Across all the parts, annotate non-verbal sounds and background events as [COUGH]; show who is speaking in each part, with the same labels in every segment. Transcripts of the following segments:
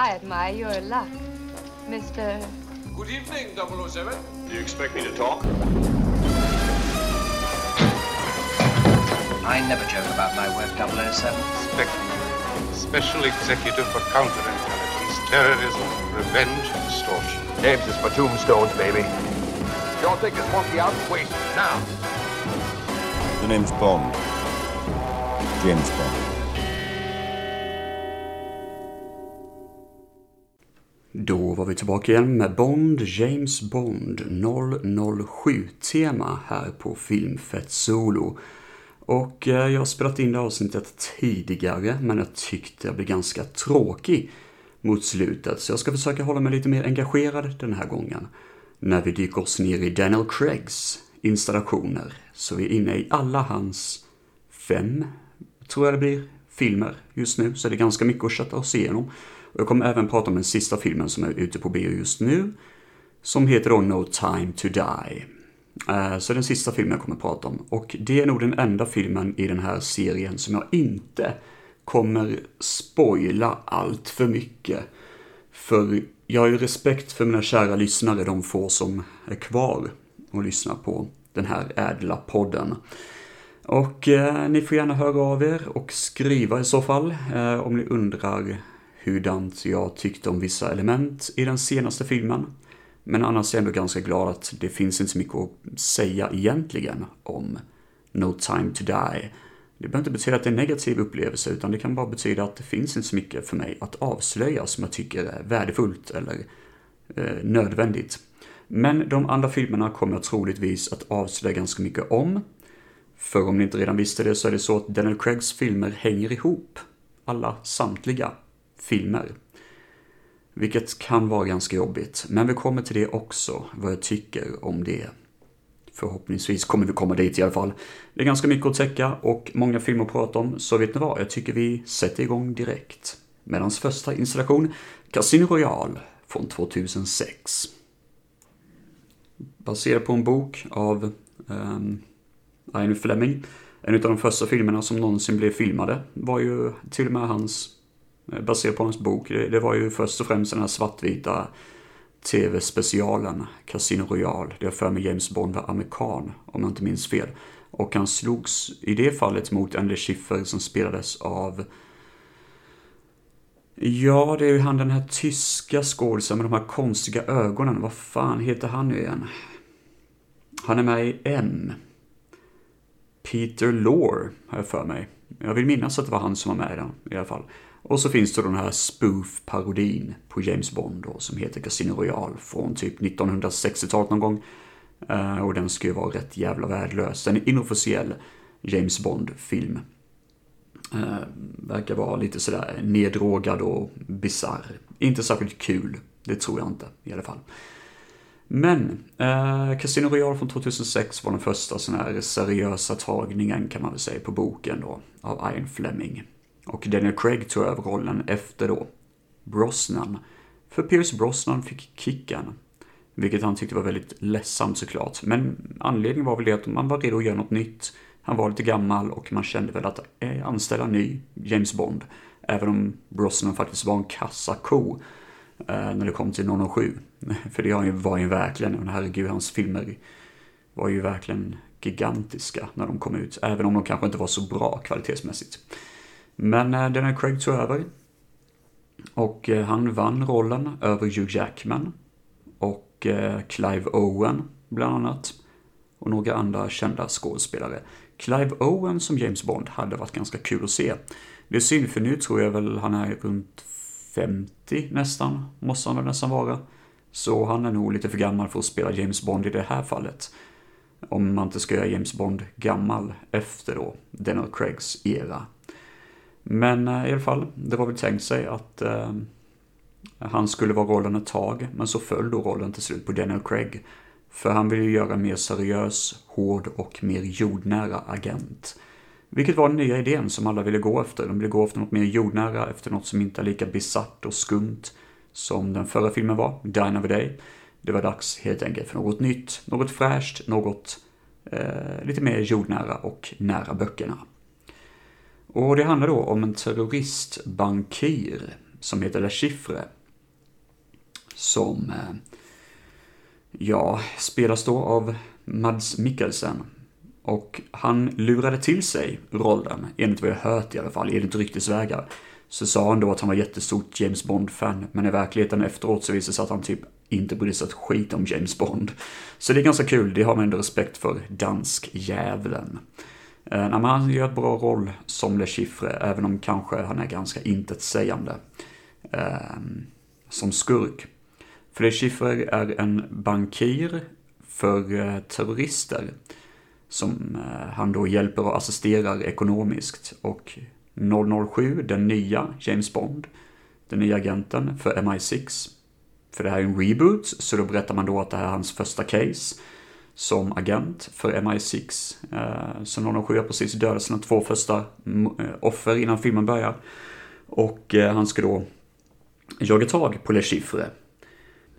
Speaker 1: I admire your luck, Mr.
Speaker 2: Good evening, 007.
Speaker 3: Do you expect me to talk?
Speaker 4: I never joke about my work, 007.
Speaker 5: Spectre, Special Executive for Counterintelligence, Terrorism, Revenge, and Extortion.
Speaker 3: James is for tombstones, baby. Y'all take this monkey out and waste it now.
Speaker 6: The name's Bond. James Bond.
Speaker 7: Då var vi tillbaka igen med Bond, James Bond 007-tema här på Filmfett Solo. Och eh, jag har spelat in det avsnittet tidigare, men jag tyckte jag blev ganska tråkig mot slutet, så jag ska försöka hålla mig lite mer engagerad den här gången. När vi dyker oss ner i Daniel Craigs installationer, så vi är inne i alla hans fem, tror jag det blir, filmer just nu, så det är ganska mycket att kötta oss igenom. Och jag kommer även prata om den sista filmen som är ute på bio just nu, som heter då No Time To Die. Eh, så den sista filmen jag kommer prata om. Och det är nog den enda filmen i den här serien som jag inte kommer spoila allt för mycket. För jag har ju respekt för mina kära lyssnare, de få som är kvar och lyssnar på den här ädla podden. Och eh, ni får gärna höra av er och skriva i så fall eh, om ni undrar hurdant jag tyckte om vissa element i den senaste filmen. Men annars är jag ändå ganska glad att det finns inte så mycket att säga egentligen om No Time To Die. Det behöver inte betyda att det är en negativ upplevelse, utan det kan bara betyda att det finns inte så mycket för mig att avslöja som jag tycker är värdefullt eller eh, nödvändigt. Men de andra filmerna kommer jag troligtvis att avslöja ganska mycket om. För om ni inte redan visste det så är det så att Daniel Craigs filmer hänger ihop. Alla, samtliga filmer. Vilket kan vara ganska jobbigt, men vi kommer till det också, vad jag tycker om det. Förhoppningsvis kommer vi komma dit i alla fall. Det är ganska mycket att täcka och många filmer att prata om, så vet ni vad? Jag tycker vi sätter igång direkt. Med hans första installation, Casino Royale från 2006. Baserad på en bok av ehm, um, Ian Fleming. En av de första filmerna som någonsin blev filmade var ju till och med hans Eh, baserat på hans bok. Det, det, var ju först och främst den här svartvita tv-specialen Casino Royale. Det har för mig James Bond var amerikan, om jag inte minns fel. Och han slogs i det fallet mot Andy Schiffer som spelades av Ja, det är ju han den här tyska skådisen med de här konstiga ögonen. Vad fan heter han nu igen? Han är med i M. Peter Lore, har jag för mig. Jag vill minnas att det var han som var med i den, i alla fall. Och så finns det den här spoof-parodin på James Bond då, som heter Casino Royale från typ 1960-talet någon gång. Eh, och den ska ju vara rätt jävla värdelös. En inofficiell James Bond-film. Eh, verkar vara lite sådär neddrogad och bizarr. Inte särskilt kul, det tror jag inte i alla fall. Men eh, Casino Royale från 2006 var den första sån här seriösa tagningen kan man väl säga på boken då, av Ian Fleming. Och Daniel Craig tog över rollen efter då Brosnan. För Pierce Brosnan fick kicken. Vilket han tyckte var väldigt ledsamt såklart. Men anledningen var väl det att man var redo att göra något nytt. Han var lite gammal och man kände väl att eh, anställa ny James Bond. Även om Brosnan faktiskt var en kassako eh, när det kom till 007. [LAUGHS] För det var ju verkligen, herregud, hans filmer var ju verkligen gigantiska när de kom ut. Även om de kanske inte var så bra kvalitetsmässigt. Men eh, här Craig tog över. Och eh, han vann rollen över Hugh Jackman. Och eh, Clive Owen, bland annat. Och några andra kända skådespelare. Clive Owen som James Bond hade varit ganska kul att se. Det är synd, för nu tror jag väl han är runt 50 nästan, måste han väl nästan vara. Så han är nog lite för gammal för att spela James Bond i det här fallet. Om man inte ska göra James Bond gammal efter då Daniel Craigs era. Men eh, i alla fall, det var väl tänkt sig att eh, han skulle vara rollen ett tag, men så föll då rollen till slut på Daniel Craig. För han ville ju göra en mer seriös, hård och mer jordnära agent. Vilket var den nya idén som alla ville gå efter. De ville gå efter något mer jordnära, efter något som inte är lika bisarrt och skumt som den förra filmen var, Dine of a Day. Det var dags helt enkelt för något nytt, något fräscht, något eh, lite mer jordnära och nära böckerna. Och det handlar då om en terroristbankir som heter Le Chiffre. Som, eh, ja, spelas då av Mads Mikkelsen. Och han lurade till sig rollen, enligt vad jag hört i alla fall, enligt ryktesvägar. Så sa han då att han var jättestort James Bond-fan, men i verkligheten efteråt så visade det sig att han typ inte brydde sig ett skit om James Bond. Så det är ganska kul, det har man ändå respekt för, dansk jävlen. Eh, men han gör ett bra roll som Le Chiffre, även om kanske han är ganska intetsägande. Eh, som skurk. För Le Chiffre är en bankir för eh, terrorister som eh, han då hjälper och assisterar ekonomiskt. Och 007, den nya James Bond, den nya agenten för MI6. För det här är en reboot, så då berättar man då att det här är hans första case som agent för MI6. Eh, så 007 har precis dödat sina två första mm, eh, offer innan filmen börjar. Och eh, han ska då jaga tag på Le Chiffre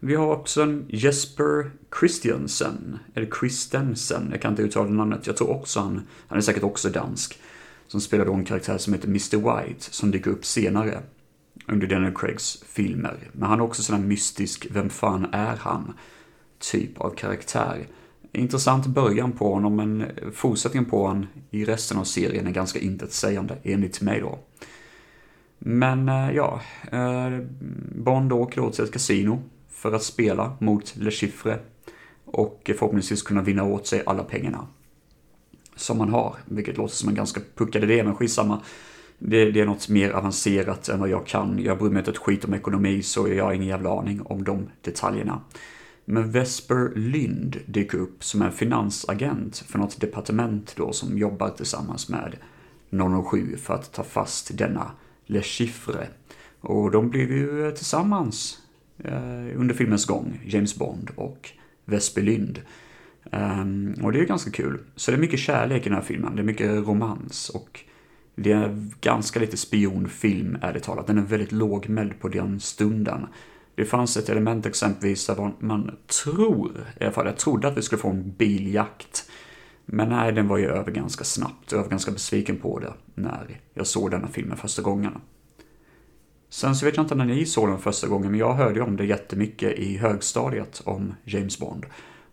Speaker 7: vi har också en Jesper Christiansen, eller Christensen, jag kan inte uttala namnet, jag tror också han, han är säkert också dansk, som spelar då en karaktär som heter Mr. White, som dyker upp senare under Daniel Craigs filmer. Men han är också sån här mystisk, vem fan är han? Typ av karaktär. Intressant början på honom, men fortsättningen på honom i resten av serien är ganska intetsägande, enligt mig då. Men eh, ja, eh, Bond åker då till ett kasino för att spela mot Le Chiffre och förhoppningsvis kunna vinna åt sig alla pengarna som man har, vilket låter som en ganska puckad idé, men skitsamma. Det, det är något mer avancerat än vad jag kan. Jag bryr mig inte ett skit om ekonomi, så jag har ingen jävla aning om de detaljerna. Men Vesper Lynd dyker upp som en finansagent för något departement då som jobbar tillsammans med 007 för att ta fast denna Le Chiffre. Och de blir ju eh, tillsammans Eh, under filmens gång, James Bond och Vesper Lynd. Um, och det är ganska kul. Så det är mycket kärlek i den här filmen, det är mycket romans och det är ganska lite spionfilm, ärligt talat. Den är väldigt lågmäld på den stunden. Det fanns ett element exempelvis där man tror, i alla fall jag trodde att vi skulle få en biljakt. Men nej, den var ju över ganska snabbt och jag var ganska besviken på det när jag såg denna filmen första gången. Sen så vet jag inte när ni såg den första gången, men jag hörde om det jättemycket i högstadiet om James Bond,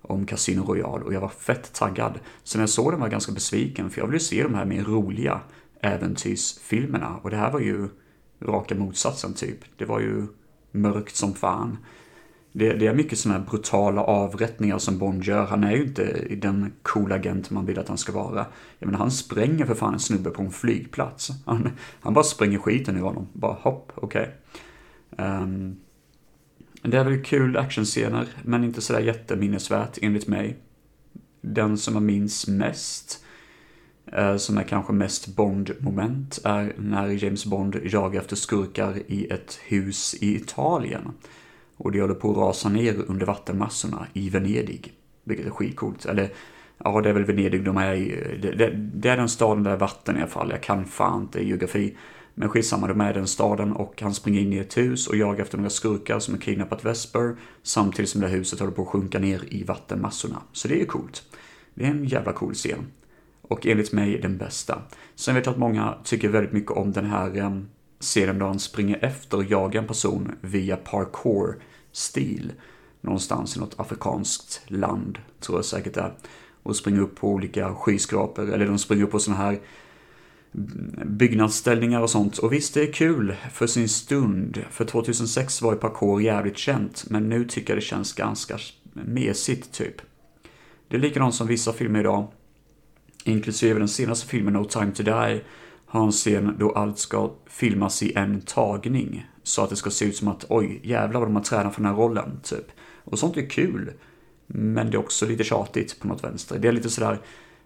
Speaker 7: om Casino Royale och jag var fett taggad. Så när jag såg den var jag ganska besviken, för jag ville se de här mer roliga äventyrsfilmerna och det här var ju raka motsatsen typ. Det var ju mörkt som fan. Det, det, är mycket sådana här brutala avrättningar som Bond gör. Han är ju inte den coola agent man vill att han ska vara. Jag menar, han spränger för fan en snubbe på en flygplats. Han, han bara spränger skiten ur honom. Bara hopp, okej. Okay. Um, det är väl kul actionscener, men inte sådär jätteminnesvärt enligt mig. Den som jag minns mest, Eh, som är kanske mest Bond-moment, är när James Bond jagar efter skurkar i ett hus i Italien. Och det håller på att rasa ner under vattenmassorna i Venedig. Vilket är skitcoolt. Eller, ja det är väl Venedig de är i. Det, det, det är den staden där är vatten i alla fall. Jag kan fan inte geografi. Men skitsamma, de är i den staden och han springer in i ett hus och jagar efter några skurkar som har kidnappat Vesper. Samtidigt som det här huset håller på att sjunka ner i vattenmassorna. Så det är coolt. Det är en jävla cool scen. Och enligt mig den bästa. Sen vet jag att många tycker väldigt mycket om den här eh, scenen då han springer efter och jagar en person via parkour-stil. Någonstans i något afrikanskt land, tror jag säkert det är. Och springer upp på olika skyskrapor, eller de springer upp på sådana här mm, byggnadsställningar och sånt. Och visst, det är kul för sin stund. För 2006 var ju parkour jävligt känt, men nu tycker jag det känns ganska mesigt, typ. Det är likadant som vissa filmer idag, inklusive den senaste filmen No Time To Die, har en scen då allt ska filmas i en tagning. Så att det ska se ut som att oj, jävlar vad de har tränat för den här rollen, typ. Och sånt är kul. Men det är också lite tjatigt på något vänster. Det är lite sådär,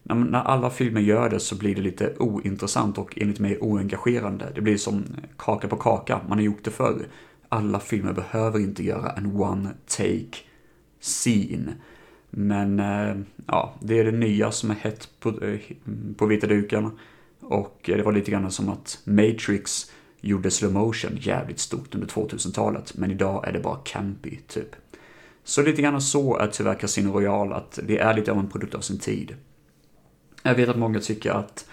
Speaker 7: när, alla filmer gör det så blir det lite ointressant och enligt mig oengagerande. Det blir som kaka på kaka, man har gjort det förr. Alla filmer behöver inte göra en one take scene. Men eh, ja, det är det nya som är hett på, eh, på vita duken. Och eh, det var lite grann som att Matrix gjorde slow motion jävligt stort under 2000-talet, men idag är det bara campy, typ. Så lite grann så är tyvärr Casino Royale, att det är lite av en produkt av sin tid. Jag vet att många tycker att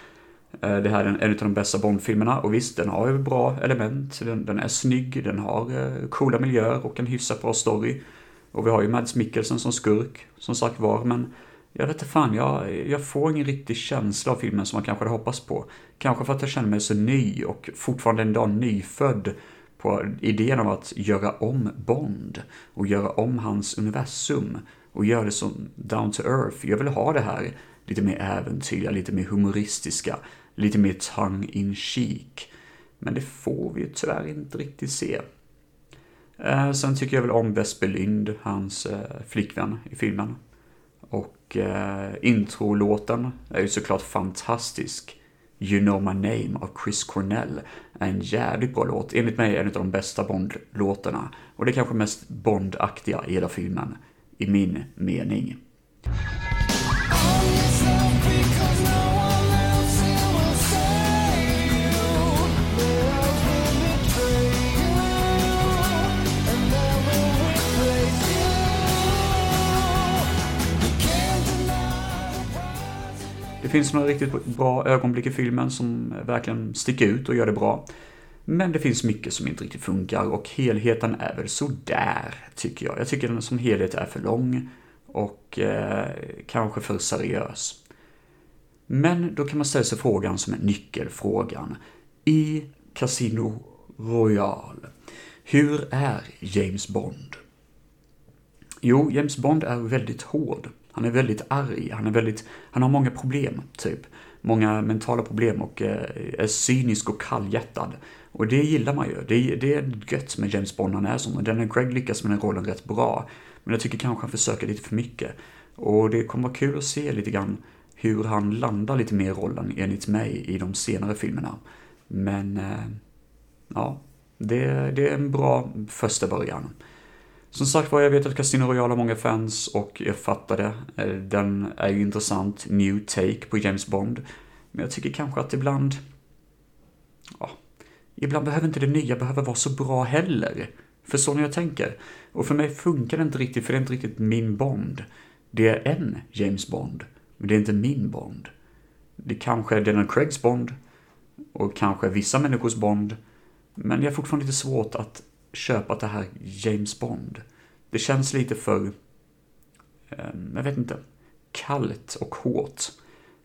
Speaker 7: Det här är en, en av de bästa Bond-filmerna och visst, den har ju bra element. Den, den är snygg, den har coola miljöer och en hyfsat bra story. Och vi har ju Mads Mikkelsen som skurk, som sagt var, men jag vet inte fan, jag, jag får ingen riktig känsla av filmen som man kanske hade hoppats på. Kanske för att jag känner mig så ny och fortfarande en dag nyfödd på idén om att göra om Bond och göra om hans universum och göra det som down to earth. Jag vill ha det här lite mer äventyrliga, lite mer humoristiska, lite mer tongue in cheek. Men det får vi ju tyvärr inte riktigt se. Eh, sen tycker jag väl om Vesper Lynd, hans eh, flickvän i filmen. Och eh, introlåten är ju såklart fantastisk. You know my name av Chris Cornell är en jävligt bra låt. Enligt mig är en av de bästa Bond-låtarna. Och det är kanske mest Bond-aktiga i hela filmen, i min mening. Det finns några riktigt bra ögonblick i filmen som verkligen sticker ut och gör det bra. Men det finns mycket som inte riktigt funkar och helheten är väl sådär, tycker jag. Jag tycker den som helhet är för lång och eh, kanske för seriös. Men då kan man ställa sig frågan som är nyckelfrågan. I Casino Royale, hur är James Bond? Jo, James Bond är väldigt hård. Han är väldigt arg, han är väldigt, han har många problem, typ. Många mentala problem och eh, är cynisk och kallhjärtad. Och det gillar man ju. Det, det är gött med James Bond, han är sån. Och Daniel Craig lyckas med den rollen rätt bra. Men jag tycker kanske han försöker lite för mycket. Och det kommer vara kul att se lite grann hur han landar lite mer i rollen, enligt mig, i de senare filmerna. Men, eh, ja, det, det är en bra första början. Som sagt var, jag vet att Casino Royale har många fans och jag fattar det. Eh, den är ju intressant, new take på James Bond. Men jag tycker kanske att ibland... Ja, ibland behöver inte det nya behöva vara så bra heller. För så när jag tänker. Och för mig funkar det inte riktigt, för det är inte riktigt min Bond. Det är en James Bond, men det är inte min Bond. Det kanske är Daniel Craigs Bond, och kanske vissa människors Bond, men jag har fortfarande lite svårt att köpa att det här James Bond. Det känns lite för, ehm, jag vet inte, kallt och hårt.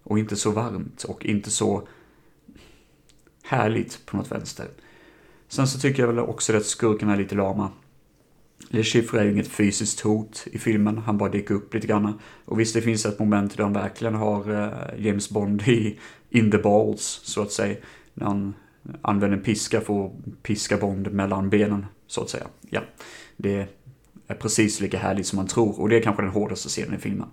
Speaker 7: Och inte så varmt och inte så härligt på något vänster. Sen så tycker jag väl också att skurken är lite lama. Le Chiffre är ju inget fysiskt hot i filmen, han bara dyker upp lite grann. Och visst, det finns ett moment där han verkligen har eh, James Bond i in the balls, så att säga. När han använder en piska för att piska Bond mellan benen, så att säga. Ja, det är precis lika härligt som man tror, och det är kanske den hårdaste scenen i filmen.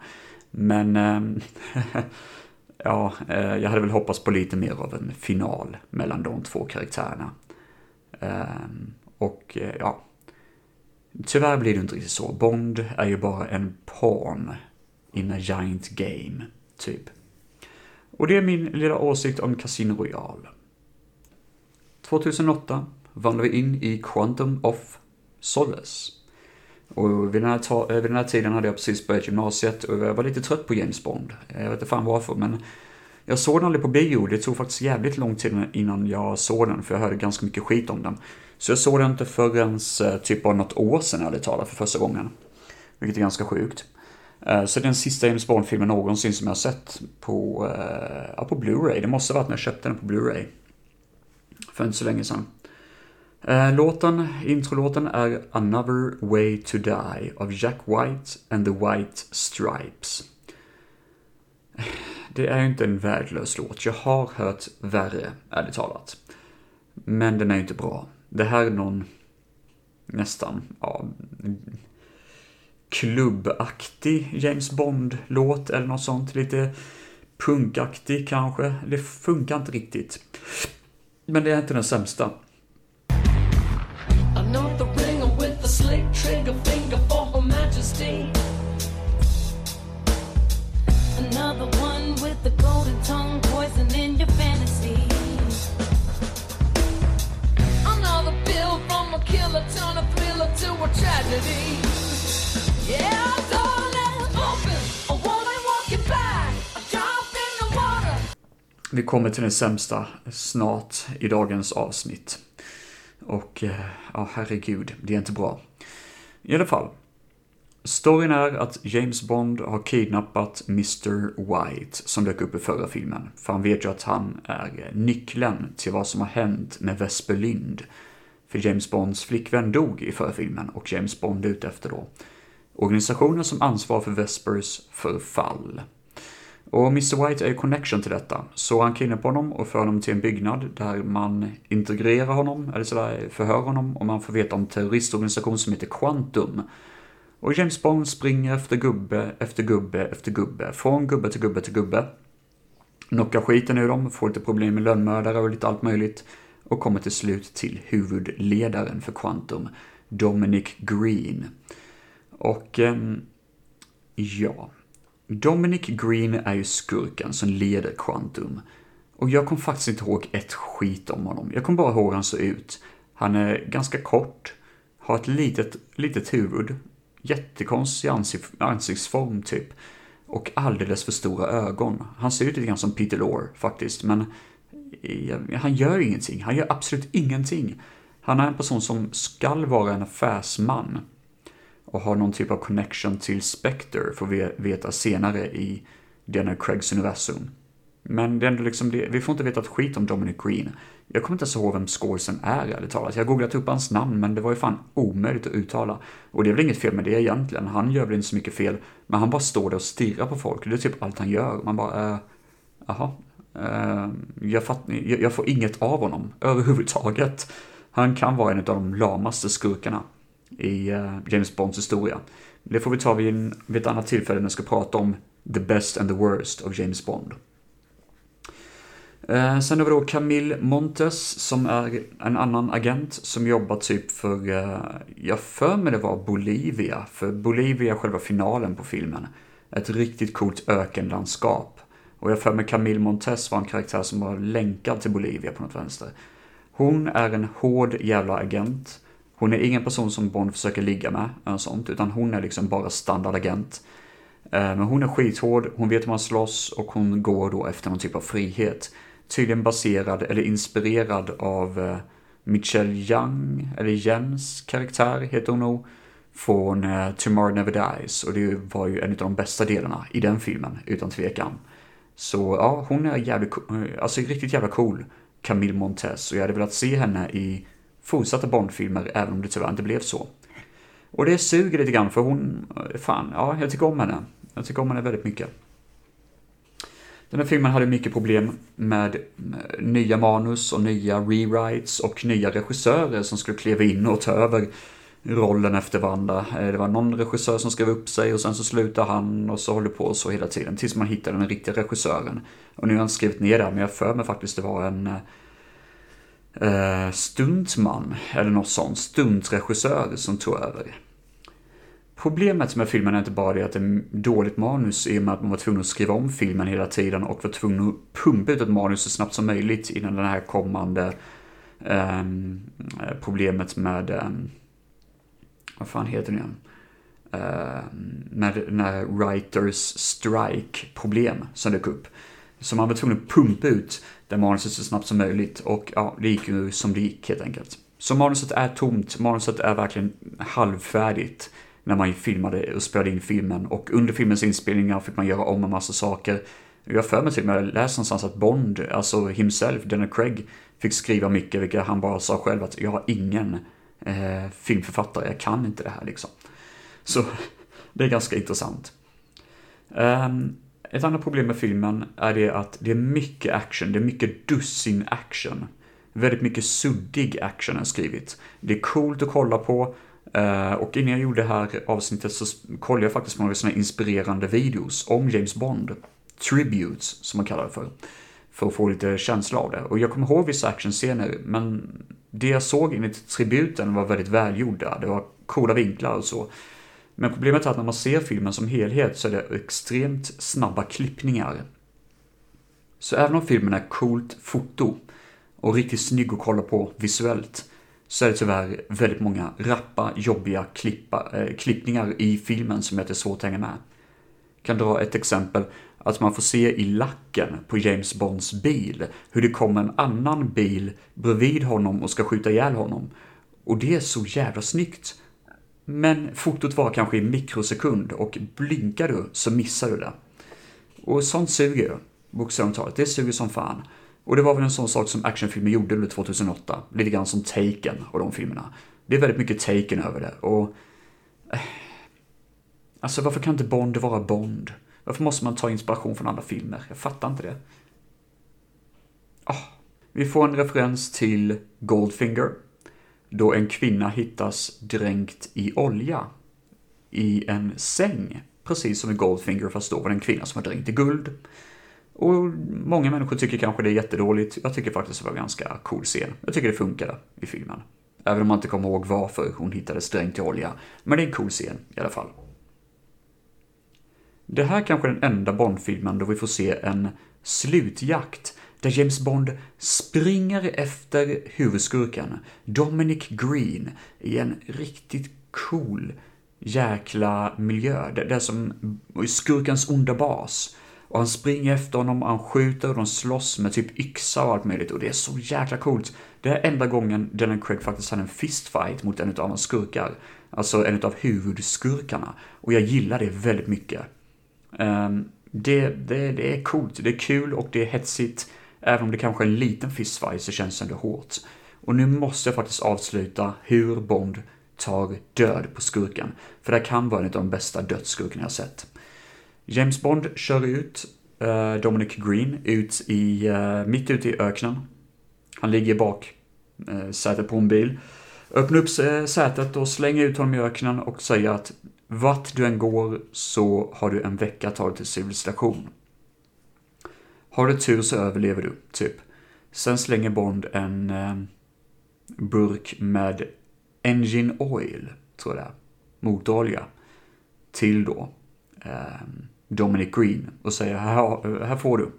Speaker 7: Men, ehm, [LAUGHS] ja, eh, jag hade väl hoppats på lite mer av en final mellan de två karaktärerna. Ehm, och, eh, ja, Tyvärr blir det inte riktigt så. Bond är ju bara en pawn in a giant game, typ. Och det är min lilla åsikt om Casino Royale. 2008 Vandrar vi in i Quantum of Solace. Och vid den, här ta- eh, vid den här tiden hade jag precis börjat gymnasiet och jag var lite trött på James Bond. Jag vet inte fan varför, men jag såg den aldrig på bio. Det tog faktiskt jävligt lång tid innan jag såg den, för jag hörde ganska mycket skit om den. Så jag såg den inte förrän eh, typ bara något år sedan, ärligt talat, för första gången. Vilket är ganska sjukt. Eh, så det är den sista James Bond-filmen någonsin som jag har sett på, ja, på Blu-ray. Det måste ha varit när jag köpte den på Blu-ray. För inte så länge sedan. Eh, låten, introlåten är Another Way to Die av Jack White and the White Stripes. Det är ju inte en värdelös låt. Jag har hört värre, ärligt talat. Men den är ju inte bra. Det här är någon nästan, ja, klubbaktig James Bond-låt eller något sånt. Lite punkaktig kanske. Det funkar inte riktigt. Men det är inte den sämsta.
Speaker 8: Killer turn a thriller to a tragedy. Yeah, door open. A woman walking by. A drop in the water.
Speaker 7: Vi kommer till den sämsta snart i dagens avsnitt. Och eh, ja, herregud, det är inte bra. I alla fall. Storyn är att James Bond har kidnappat Mr. White som dök upp i förra filmen. För han vet ju att han är nyckeln till vad som har hänt med Vesper Lind för James Bonds flickvän dog i förfilmen och James Bond är ute efter då organisationen som ansvarar för Vespers förfall. Och Mr. White är ju connection till detta, så han kidnappar honom och för honom till en byggnad där man integrerar honom, eller sådär förhör honom, och man får veta om en terroristorganisation som heter Quantum. Och James Bond springer efter gubbe, efter gubbe, efter gubbe, från gubbe till gubbe till gubbe. Knockar skiten ur dem, får lite problem med lönnmördare och lite allt möjligt. Och kommer till slut till huvudledaren för Quantum, Dominic Green. Och, ehm, ja. Dominic Green är ju skurken som leder Quantum. Och jag kommer faktiskt inte ihåg ett skit om honom. Jag kommer bara ihåg hur han ser ut. Han är ganska kort, har ett litet, litet huvud, jättekonstig ansikt, ansiktsform typ. Och alldeles för stora ögon. Han ser ut lite grann som Peter Lore faktiskt, men han gör ingenting. Han gör absolut ingenting. Han är en person som skall vara en affärsman och har någon typ av connection till Spectre, får vi veta senare i Daniel Craigs universum. Men det är ändå liksom det, vi får inte veta ett skit om Dominic Green. Jag kommer inte ens ihåg vem skådisen är, ärligt talat. Jag har googlat upp hans namn, men det var ju fan omöjligt att uttala. Och det är väl inget fel med det egentligen, han gör väl inte så mycket fel, men han bara står där och stirrar på folk. Det är typ allt han gör. Man bara, äh, jaha, Eh, jag, fatt, jag, jag får inget av honom överhuvudtaget. Han kan vara en av de lamaste skurkarna i eh, James Bonds historia. Det får vi ta vid, en, vid ett annat tillfälle när vi ska prata om the best and the worst of James Bond. Eh, sen har vi då Camille Montes som är en annan agent som jobbar typ för, jag för mig det var Bolivia, för Bolivia är själva finalen på filmen. Ett riktigt coolt ökenlandskap. Och jag för mig Camille Montes var en karaktär som var länkad till Bolivia på något vänster. Hon är en hård jävla agent hon är ingen person som Bond försöker ligga med, eller sånt, utan hon är liksom bara standardagent. Eh, men hon är skithård, hon vet hur man slåss och hon går då efter någon typ av frihet. Tydligen baserad, eller inspirerad av eh, Michelle Young, eller Jens karaktär heter hon nog, från eh, Tomorrow Never Dies. Och det var ju en av de bästa delarna i den filmen, utan tvekan. Så ja, hon är jävligt, eh, alltså riktigt jävla cool, Camille Montez. Och jag hade velat se henne i fortsatta Bondfilmer, även om det tyvärr inte blev så. Och det suger lite grann, för hon, eh, fan, ja, jag tycker om henne. Jag tycker om henne väldigt mycket. Den här filmen hade mycket problem med eh, nya manus och nya rewrites och nya regissörer som skulle kliva in och ta över rollen efter varandra. Eh, det var någon regissör som skrev upp sig och sen så slutade han och så håller på så hela tiden tills man hittade den riktiga regissören. Och nu har jag skrivit ner det, men jag för mig faktiskt det var en eh, eh, stuntman eller något sånt, stuntregissör som tog över. Problemet med filmen är inte bara det att det är dåligt manus i och med att man var tvungen att skriva om filmen hela tiden och var tvungen att pumpa ut ett manus så snabbt som möjligt innan det här kommande ehm, eh, problemet med, eh, vad fan heter den igen? Uh, med den här writers strike problem som dök upp. Så man var tvungen att pumpa ut det manuset så snabbt som möjligt och ja, det gick ju som det gick helt enkelt. Så manuset är tomt, manuset är verkligen halvfärdigt när man filmade och spelade in filmen och under filmens inspelningar fick man göra om en massa saker. Jag för mig till och med läst någonstans att Bond, alltså himself, Daniel Craig, fick skriva mycket, vilket han bara sa själv att jag har ingen eh, filmförfattare, jag kan inte det här liksom. Så [LAUGHS] det är ganska intressant. Um, ett annat problem med filmen är det att det är mycket action, det är mycket dussin action. Väldigt mycket suddig action har skrivit. Det är coolt att kolla på, uh, och innan jag gjorde det här avsnittet så kollade jag faktiskt på några sådana inspirerande videos om James Bond. Tributes, som man kallar det för. För att få lite känsla av det. Och jag kommer ihåg vissa actionscener, men det jag såg enligt tributen var väldigt välgjorda. Det var coola vinklar och så. Men problemet är att när man ser filmen som helhet så är det extremt snabba klippningar. Så även om filmen är coolt foto och riktigt snygg att kolla på visuellt så är det tyvärr väldigt många rappa, jobbiga klippa, äh, klippningar i filmen som gör att det är svårt att hänga med. Jag kan dra ett exempel att man får se i lacken på James Bonds bil hur det kommer en annan bil bredvid honom och ska skjuta ihjäl honom. Och det är så jävla snyggt. Men fotot var kanske i mikrosekund och blinkar du så missar du det. Och sånt suger ju, bokstavligt talat. Det suger som fan. Och det var väl en sån sak som actionfilmer gjorde under 2008. Lite grann som Taken och de filmerna. Det är väldigt mycket Taken över det och... Eh, alltså varför kan inte Bond vara Bond? Varför måste man ta inspiration från andra filmer? Jag fattar inte det. Oh. vi får en referens till Goldfinger, då en kvinna hittas dränkt i olja i en säng, precis som i Goldfinger, fast då var det en kvinna som var dränkt i guld. Och många människor tycker kanske det är jättedåligt. Jag tycker faktiskt det var en ganska cool scen. Jag tycker det funkade i filmen. Även om man inte kommer ihåg varför hon hittades dränkt i olja. Men det är en cool scen i alla fall. Det här kanske är den enda Bond-filmen då vi får se en slutjakt där James Bond springer efter huvudskurken, Dominic Green, i en riktigt cool jäkla miljö. Det, det är som skurkens onda bas. Och han springer efter honom, han skjuter och de slåss med typ yxa och allt möjligt och det är så jäkla coolt. Det är enda gången Daniel Craig faktiskt hade en fistfight mot en av hans skurkar. Alltså en av huvudskurkarna. Och jag gillar det väldigt mycket. Ehm, det, det, det är coolt, det är kul och det är hetsigt. Även om det kanske är en liten fistfight så känns det ändå hårt. Och nu måste jag faktiskt avsluta hur Bond tar död på skurken. För det här kan vara en av de bästa dödsskurkarna jag sett. James Bond kör ut eh, Dominic Green ut i, eh, mitt ute i öknen. Han ligger bak eh, sätet på en bil. Öppnar upp eh, sätet och slänger ut honom i öknen och säger att vart du än går så har du en vecka att ta dig till civilisation. Har du tur så överlever du, typ. Sen slänger Bond en eh, burk med Engine Oil, tror jag det är, motorolja, till då eh, Dominic Green och säger här, här får du.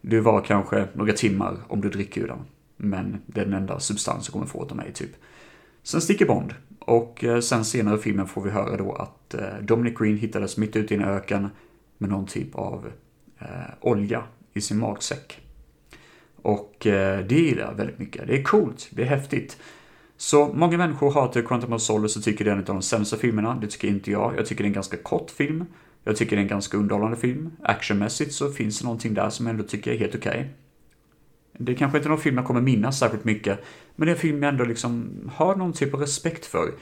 Speaker 7: Du var kanske några timmar om du dricker ur den, men det är den enda substans du kommer få av mig, typ. Sen sticker Bond och eh, sen senare i filmen får vi höra då att eh, Dominic Green hittades mitt ute i en öken med någon typ av eh, olja i sin magsäck. Och eh, det gillar jag väldigt mycket. Det är coolt, det är häftigt. Så många människor hatar Quantum of Solace och tycker det är en av de sämsta filmerna. Det tycker inte jag. Jag tycker det är en ganska kort film. Jag tycker det är en ganska underhållande film. Actionmässigt så finns det någonting där som jag ändå tycker är helt okej. Det är kanske inte är någon film jag kommer minnas särskilt mycket, men det är en film jag ändå liksom har någon typ av respekt för.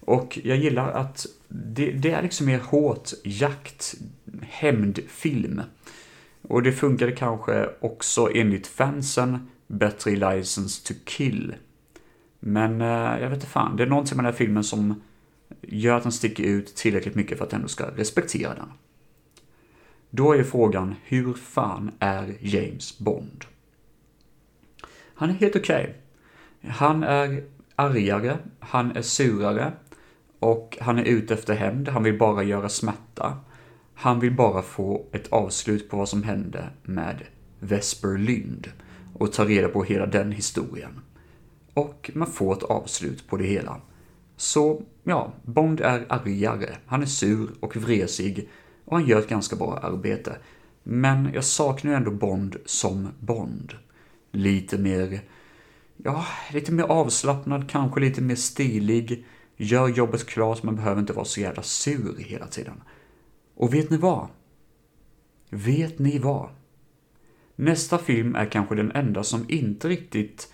Speaker 7: Och jag gillar att det, det är liksom mer hårt jakt, hämndfilm. Och det funkade kanske också enligt fansen bättre i License to Kill. Men eh, jag vet inte fan, det är någonting med den här filmen som gör att den sticker ut tillräckligt mycket för att jag ändå ska respektera den. Då är frågan, hur fan är James Bond? Han är helt okej. Han är argare, han är surare och han är ute efter hämnd, han vill bara göra smärta. Han vill bara få ett avslut på vad som hände med Vesper Lynd och ta reda på hela den historien. Och man får ett avslut på det hela. Så, ja, Bond är argare, han är sur och vresig och han gör ett ganska bra arbete. Men jag saknar ju ändå Bond som Bond. Lite mer, ja, lite mer avslappnad, kanske lite mer stilig. Gör jobbet klart, man behöver inte vara så jävla sur hela tiden. Och vet ni vad? Vet ni vad? Nästa film är kanske den enda som inte riktigt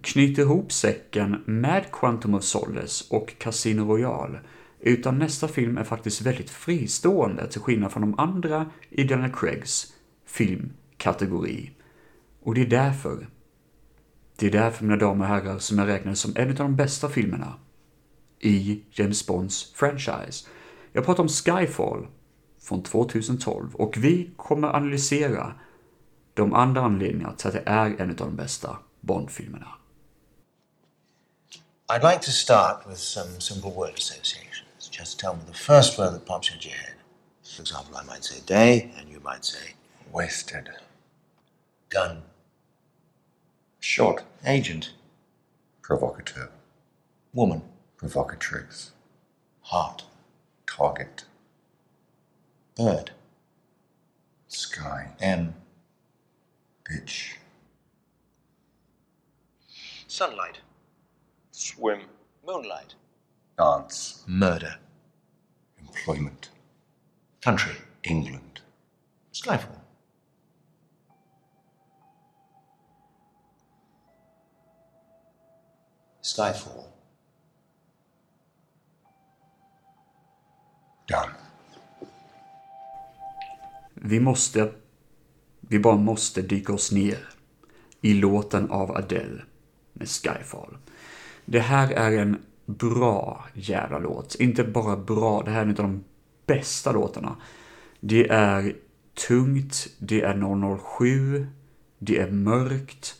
Speaker 7: knyter ihop säcken med Quantum of Solace och Casino Royale, utan nästa film är faktiskt väldigt fristående till skillnad från de andra i Daniel Craigs filmkategori. Och det är därför, det är därför mina damer och herrar, som jag räknar som en av de bästa filmerna i James Bonds franchise. Jag pratar om Skyfall från 2012 och vi kommer analysera de andra anledningarna till att det är en av de bästa Bond-filmerna.
Speaker 9: I'd like to start with some simple word associations. Just tell me the first word that pops into your head. For example, I might say day, and you might say
Speaker 10: Wasted.
Speaker 9: gun,
Speaker 10: Short.
Speaker 9: agent,
Speaker 10: Provocateur.
Speaker 9: woman,
Speaker 10: Provocatrice.
Speaker 9: heart,
Speaker 10: Target.
Speaker 9: bird,
Speaker 10: Sky.
Speaker 9: M.
Speaker 10: Bitch.
Speaker 9: Sunlight.
Speaker 10: Swim.
Speaker 9: Moonlight.
Speaker 10: Dance.
Speaker 9: Murder.
Speaker 10: Employment.
Speaker 9: Country.
Speaker 10: England.
Speaker 9: Skyfall. Skyfall.
Speaker 10: Done.
Speaker 7: Vi måste, vi bara måste dyka oss ner i låten av Adele med Skyfall. Det här är en bra jävla låt. Inte bara bra, det här är en av de bästa låtarna. Det är tungt, det är 007, det är mörkt,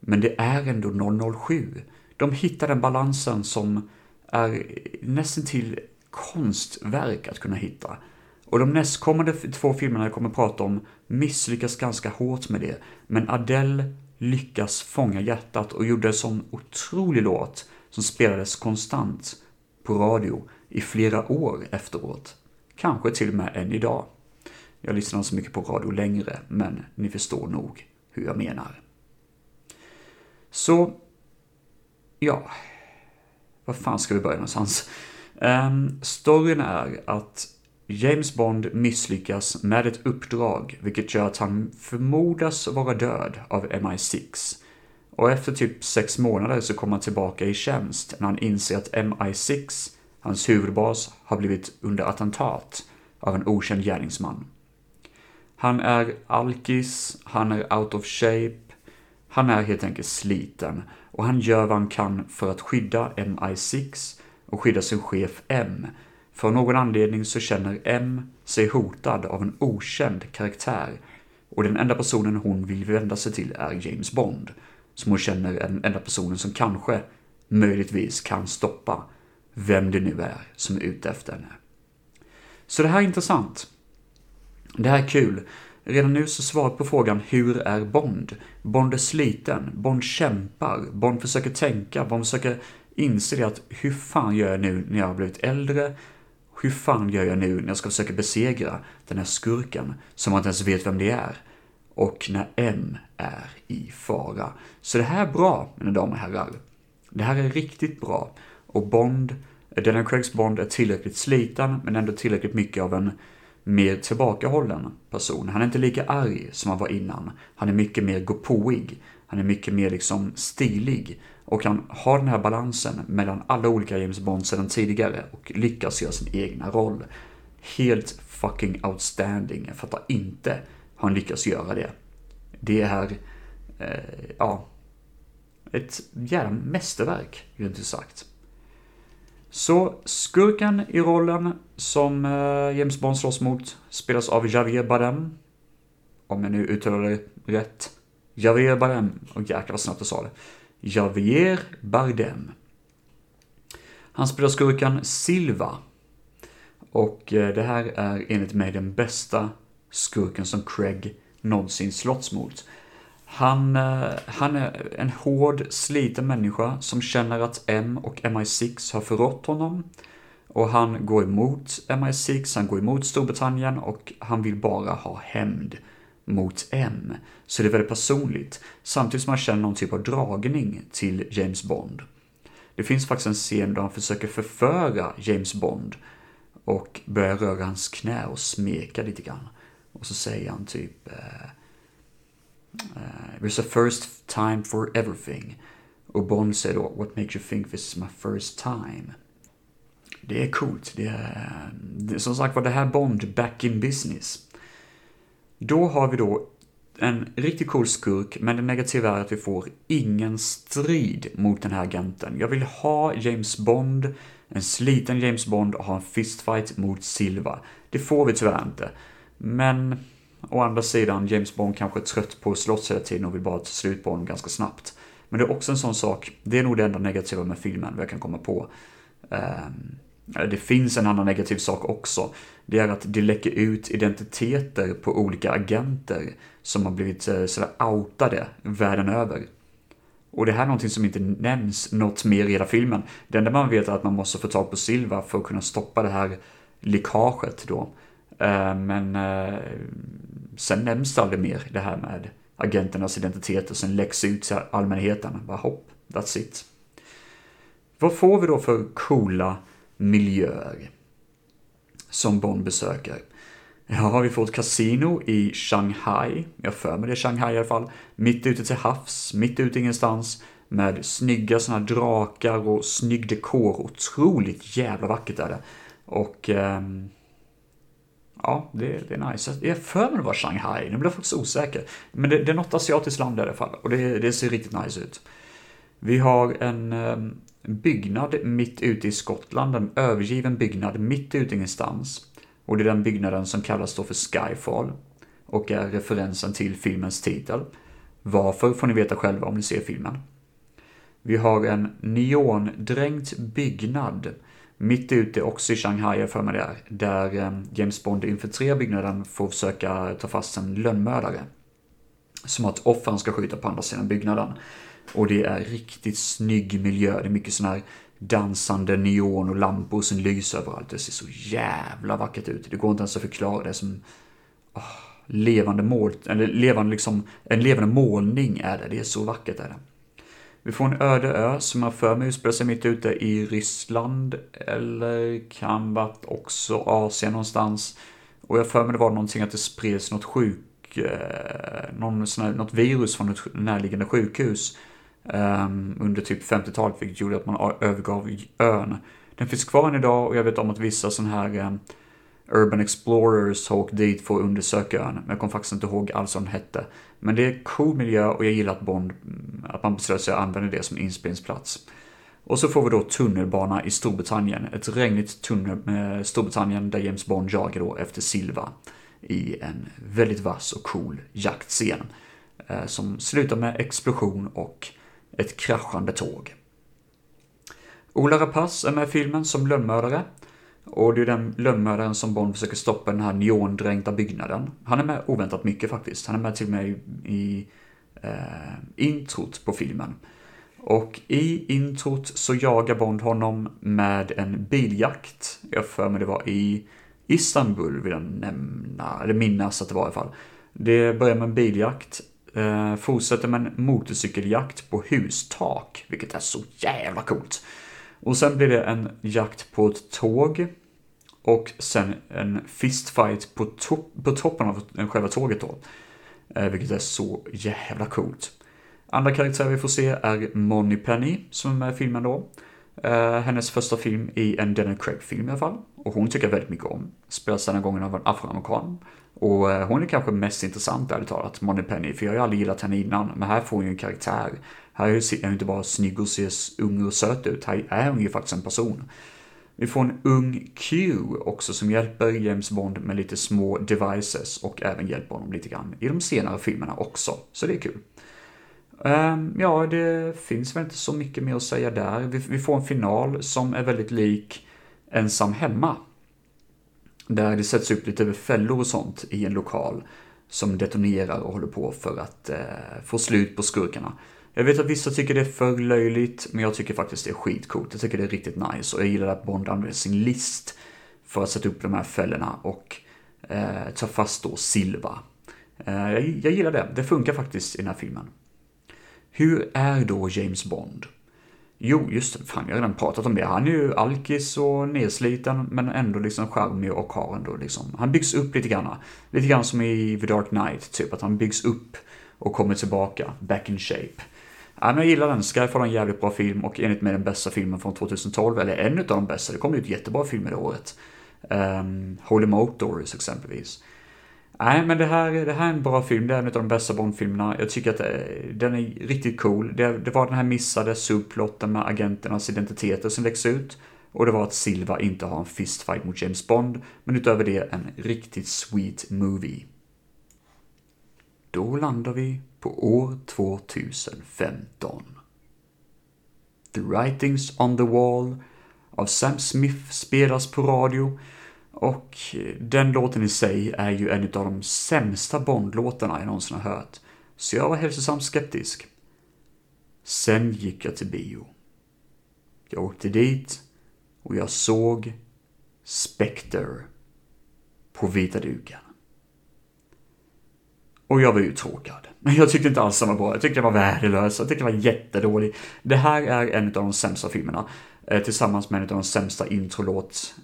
Speaker 7: men det är ändå 007. De hittar den balansen som är nästan till konstverk att kunna hitta. Och de nästkommande två filmerna jag kommer att prata om misslyckas ganska hårt med det. Men Adele lyckas fånga hjärtat och gjorde en sån otrolig låt som spelades konstant på radio i flera år efteråt. Kanske till och med än idag. Jag lyssnar inte så mycket på radio längre, men ni förstår nog hur jag menar. Så, ja, var fan ska vi börja någonstans? Um, storyn är att James Bond misslyckas med ett uppdrag, vilket gör att han förmodas vara död av MI6. Och efter typ sex månader så kommer han tillbaka i tjänst när han inser att MI6, hans huvudbas, har blivit under attentat av en okänd gärningsman. Han är alkis, han är out of shape, han är helt enkelt sliten och han gör vad han kan för att skydda MI6 och skydda sin chef M. För någon anledning så känner M sig hotad av en okänd karaktär och den enda personen hon vill vända sig till är James Bond, som hon känner är den enda personen som kanske, möjligtvis, kan stoppa vem det nu är som är ute efter henne. Så det här är intressant. Det här är kul. Redan nu så svaret på frågan hur är Bond? Bond är sliten, Bond kämpar, Bond försöker tänka, Bond försöker inse det att hur fan gör jag nu när jag har blivit äldre? Hur fan gör jag nu när jag ska försöka besegra den här skurken som man inte ens vet vem det är? Och när M är i fara. Så det här är bra, mina damer och herrar. Det här är riktigt bra. Och Bond, Daniel Craigs Bond är tillräckligt sliten, men ändå tillräckligt mycket av en mer tillbakahållen person. Han är inte lika arg som han var innan. Han är mycket mer gåpåig. Han är mycket mer liksom stilig. Och han har den här balansen mellan alla olika James Bond sedan tidigare och lyckas göra sin egna roll. Helt fucking outstanding. Jag fattar inte hur han lyckas göra det. Det är, eh, ja, ett jävla mästerverk, rent ut sagt. Så skurken i rollen som eh, James Bond slåss mot spelas av Javier Bardem. Om jag nu uttalar det rätt. Javier Bardem. Och jäklar vad snabbt jag sa det. Javier Bardem. Han spelar skurken Silva. Och eh, det här är enligt mig den bästa skurken som Craig någonsin slåtts mot. Han, eh, han är en hård, sliten människa som känner att M och MI6 har förrått honom. Och han går emot MI6, han går emot Storbritannien och han vill bara ha hämnd mot M. Så det är väldigt personligt, samtidigt som han känner någon typ av dragning till James Bond. Det finns faktiskt en scen där han försöker förföra James Bond och börjar röra hans knä och smeka lite grann. Och så säger han typ eh, Eh, uh, there's a first time for everything. Och Bond säger oh, då, What makes you think this is my first time? Det är coolt. Det är, eh, det är som sagt var det här Bond back in business. Då har vi då en riktigt cool skurk, men det negativa är att vi får ingen strid mot den här agenten. Jag vill ha James Bond, en sliten James Bond och ha en fistfight mot Silva. Det får vi tyvärr inte. Men Å andra sidan, James Bond kanske är trött på att slåss hela tiden och vill bara ta slut på honom ganska snabbt. Men det är också en sån sak, det är nog det enda negativa med filmen, vad jag kan komma på. Ehm, det finns en annan negativ sak också. Det är att det läcker ut identiteter på olika agenter som har blivit eh, sådär outade världen över. Och det här är någonting som inte nämns något mer i hela filmen. Det enda man vet är att man måste få tag på Silva för att kunna stoppa det här läckaget då. Eh, men eh, sen nämns det aldrig mer det här med agenternas identitet och sen läcks ut till allmänheten. Bara hopp, that's it. Vad får vi då för coola miljöer som Bond besöker? Ja, vi får ett kasino i Shanghai. Jag för mig det är Shanghai i alla fall. Mitt ute till havs, mitt ute ingenstans. Med snygga sådana här drakar och snygg dekor. Otroligt jävla vackert är det. Och... eh, ja, det, det är nice. Jag är för mig det var Shanghai. Nu blir jag faktiskt osäker. Men det, det är något asiatiskt land i alla fall. Och det, det ser riktigt nice ut. Vi har en ehm, byggnad mitt ute i Skottland. En övergiven byggnad mitt ute i ingenstans. Och det är den byggnaden som kallas då för Skyfall. Och är referensen till filmens titel. Varför får ni veta själva om ni ser filmen. Vi har en neondränkt byggnad mitt ute också i Shanghai för mig där. Där James Bond infiltrerar byggnaden för att försöka ta fast en lönnmördare. Som att offren ska skjuta på andra sidan byggnaden. Och det är riktigt snygg miljö. Det är mycket sån här dansande neon och lampor som lyser överallt. Det ser så jävla vackert ut. Det går inte ens att förklara det som Oh, levande mål, eller levande liksom, en levande målning är det. Det är så vackert är det. Vi får en öde ö som jag för mig utspelar sig mitt ute i Ryssland eller kan vara också Asien någonstans. Och jag för mig det var någonting att det spreds något sjuk, eh, någon sån här, något virus från ett närliggande sjukhus ehm, under typ 50-talet, vilket gjorde att man övergav ön. Den finns kvar än idag och jag vet om att vissa sådana här ehm, Urban Explorers har åkt dit för att undersöka ön. Men jag kommer faktiskt inte ihåg alls vad den hette. Men det är cool miljö och jag gillar att Bond, att man beslöt sig att använda det som inspelningsplats. Och så får vi då tunnelbana i Storbritannien. Ett regnigt tunnel med Storbritannien där James Bond jagar då efter Silva i en väldigt vass och cool jaktscen. Eh, som slutar med explosion och ett kraschande tåg. Ola Rapace är med i filmen som lönnmördare. Och det är den lönnmördaren som Bond försöker stoppa den här neondränkta byggnaden. Han är med oväntat mycket faktiskt. Han är med till och med i, i eh, introt på filmen. Och i introt så jagar Bond honom med en biljakt. Jag för mig det var i Istanbul vill jag nämna, eller minnas att det var i alla fall. Det börjar med en biljakt, eh, fortsätter med en motorcykeljakt på hustak, vilket är så jävla coolt. Och sen blir det en jakt på ett tåg. Och sen en fistfight på, to- på toppen av själva tåget då. Eh, vilket är så jävla coolt. Andra karaktärer vi får se är Moneypenny som är med i filmen då. Eh, hennes första film i en Daniel Craig-film i alla fall. Och hon tycker jag väldigt mycket om. Spelas denna gången av en afroamerikan. Och eh, hon är kanske mest intressant ärligt talat, Moneypenny, för jag har ju aldrig gillat henne innan. Men här får hon ju en karaktär. Här är hon inte bara snygg och ser ung och söt ut, här är hon ju faktiskt en person. Vi får en ung Q också som hjälper James Bond med lite små devices och även hjälper honom lite grann i de senare filmerna också, så det är kul. Ehm, ja, det finns väl inte så mycket mer att säga där. Vi, får en final som är väldigt lik Ensam Hemma. Där det sätts upp lite fällor och sånt i en lokal som detonerar och håller på för att eh, få slut på skurkarna. Jag vet att vissa tycker det är för löjligt, men jag tycker faktiskt det är skitcoolt. Jag tycker det är riktigt nice och jag gillar att Bond använder sin list för att sätta upp de här fällorna och eh, ta fast då Silva. Eh, jag, jag gillar det, det funkar faktiskt i den här filmen. Hur är då James Bond? Jo, just det, fan jag har redan pratat om det. Han är ju alkis och nedsliten, men ändå liksom charmig och har ändå liksom, han byggs upp lite grann. Lite grann som i The Dark Knight, typ att han byggs upp och kommer tillbaka, back in shape. Ja, men jag gillar den, Skyfall är en jävligt bra film och enligt mig den bästa filmen från 2012, eller en av de bästa, det kom ut jättebra filmer det året. Um, Holy Motors exempelvis. Nej, men det här, det här är en bra film. Det är en av de bästa Bond-filmerna. Jag tycker att eh, den är riktigt cool. Det, det var den här missade subplotten med agenternas identiteter som läggs ut. Och det var att Silva inte har en fistfight mot James Bond. Men utöver det en riktigt sweet movie. Då landar vi på år 2015. The Writings on the Wall av Sam Smith spelas på radio och eh, den låten i sig är ju en av de sämsta Bond-låtarna jag någonsin har hört. Så jag var hälsosamt skeptisk. Sen gick jag till bio. Jag åkte dit och jag såg Spectre på vita duken. Och jag var uttråkad. Men jag tyckte inte alls den var bra. Jag tyckte den var värdelös. Jag tyckte den var jättedålig. Det här är en av de sämsta filmerna. Eh, tillsammans med en av de sämsta introlåt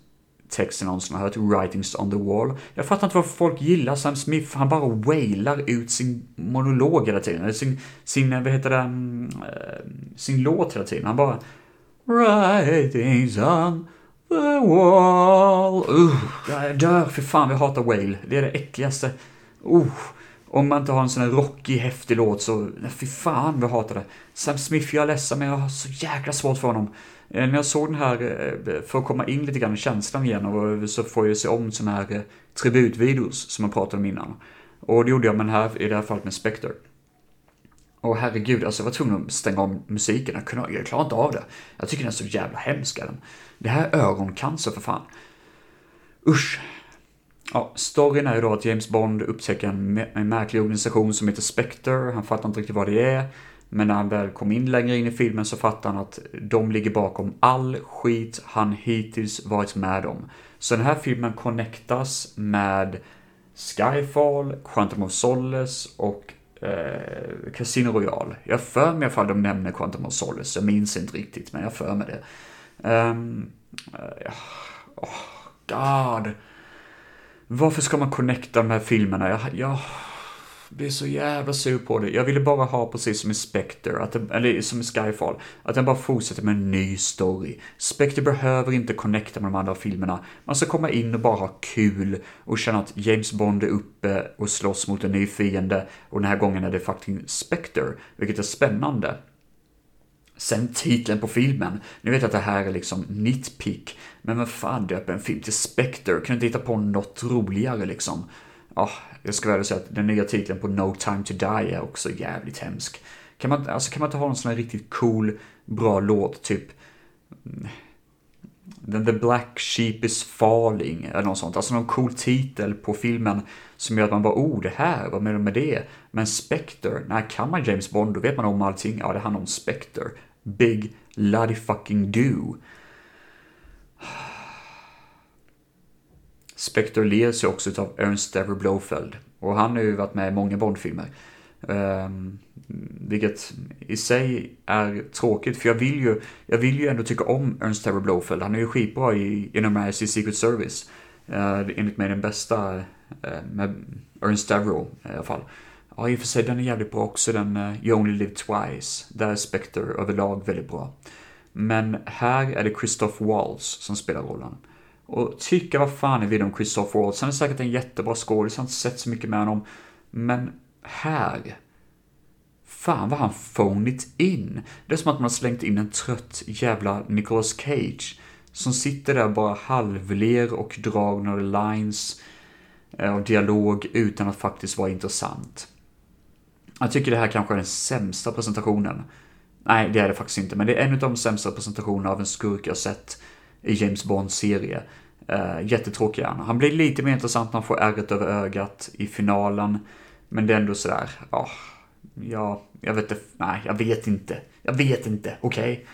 Speaker 7: texten någonsin har hört, Writings on the Wall. Jag fattar inte varför folk gillar Sam Smith, han bara wailar ut sin monolog hela tiden, eller sin, sin eh, vad heter det, mm, eh, sin låt hela tiden. Han bara Writings on the wall. Uh, jag dör, för fan vi hatar wail. Det är det äckligaste. Uh, om man inte har en sån här rockig, häftig låt så, fy fan vad jag hatar det. Sam Smith, jag är ledsen men jag har så jäkla svårt för honom. Eh, När jag såg den här, eh, för att komma in lite grann i känslan igen, och eh, så får jag se om såna här tributvideos som jag pratade om innan. Och det gjorde jag med den här, i det här fallet med Spectre. Och herregud, alltså jag var tvungen att stänga om musiken, jag, kunde, jag klarade inte av det. Jag tycker den är så jävla hemsk den. Det här är ögoncancer för fan. Usch. Ja, storyn är ju då att James Bond upptäcker en, en märklig organisation som heter Spectre, han fattar inte riktigt vad det är. Men när han väl kom in längre in i filmen så fattar han att de ligger bakom all skit han hittills varit med om. Så den här filmen connectas med Skyfall, Quantum of Solace och eh, Casino Royale. Jag för mig ifall de nämner Quantum of Solace, jag minns inte riktigt, men jag för mig det. Um, uh, oh, God. Varför ska man connecta de här filmerna? Jag, jag blir så jävla sur på det. Jag ville bara ha precis som i Spectre, att det, eller som i Skyfall, att den bara fortsätter med en ny story. Spectre behöver inte connecta med de andra filmerna. Man ska komma in och bara ha kul och känna att James Bond är uppe och slåss mot en ny fiende och den här gången är det faktiskt Spectre, vilket är spännande. Sen titeln på filmen. Nu vet jag att det här är liksom nitpick. Men vem fan döper en film till Spectre? Kan du inte hitta på något roligare liksom? Ja, jag ska väl säga att den nya titeln på No Time To Die är också jävligt hemsk. Kan man, alltså, kan man inte ha en sån här riktigt cool, bra låt, typ... Mm, The Black Sheep is Falling, eller något sånt. Alltså någon cool titel på filmen som gör att man bara oh, det här, vad menar du med det? Men Spectre, när kan man James Bond, då vet man om allting. Ja, det handlar om Spectre. Big Bloody Fucking Do. Spectre leds ju också av Ernst Dever Blofeld. Och han har ju varit med i många Bond-filmer. Um, vilket i sig är tråkigt, för jag vill ju, jag vill ju ändå tycka om Ernst Terry Blofeld. Han är ju skitbra i Inom R.C. Secret Service. Uh, enligt mig den bästa uh, med Ernst Devereaux eh, i alla fall. Ja, i och för sig den är jävligt bra också, den uh, You Only Live Twice. Där är Spectre överlag väldigt bra. Men här är det Christoph Waltz som spelar rollen. Och tycka vad fan är vi om Christoph Waltz. Han är säkert en jättebra skådis, jag har inte sett så mycket med honom. Men här... Fan vad han phonit in. Det är som att man har slängt in en trött jävla Nicolas Cage. Som sitter där och bara halvler och drar några lines eh, och dialog utan att faktiskt vara intressant. Jag tycker det här kanske är den sämsta presentationen. Nej, det är det faktiskt inte, men det är en av de sämsta presentationerna av en skurk jag sett i James Bonds serie. Uh, eh, jättetråkig han. Han blir lite mer intressant när han får ärret över ögat i finalen. Men det är ändå sådär, ja, oh, ja, jag vet inte, nej, jag vet inte. Jag vet inte, okej? Okay?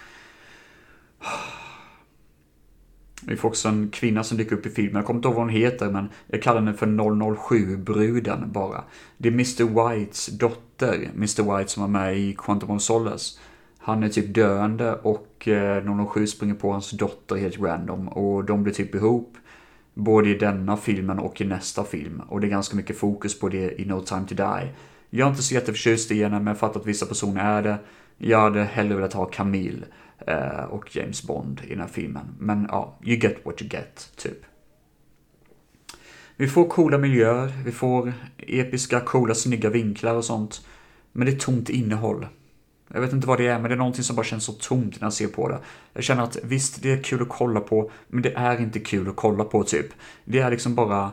Speaker 7: Vi får också en kvinna som dyker upp i filmen. Jag kommer inte ihåg vad hon heter, men jag kallar henne för 007-bruden bara. Det är Mr. Whites dotter, Mr. White som var med i Quantum of Solace. Han är typ döende och eh, 007 springer på hans dotter helt random och de blir typ ihop. Både i denna filmen och i nästa film. Och det är ganska mycket fokus på det i No Time To Die. Jag är inte så jätteförtjust i henne, men jag fattar att vissa personer är det. Jag hade hellre velat ha Camille eh, och James Bond i den här filmen. Men ja, you get what you get, typ. Vi får coola miljöer, vi får episka, coola, snygga vinklar och sånt. Men det är tomt innehåll. Jag vet inte vad det är, men det är någonting som bara känns så tomt när jag ser på det. Jag känner att visst, det är kul att kolla på, men det är inte kul att kolla på typ. Det är liksom bara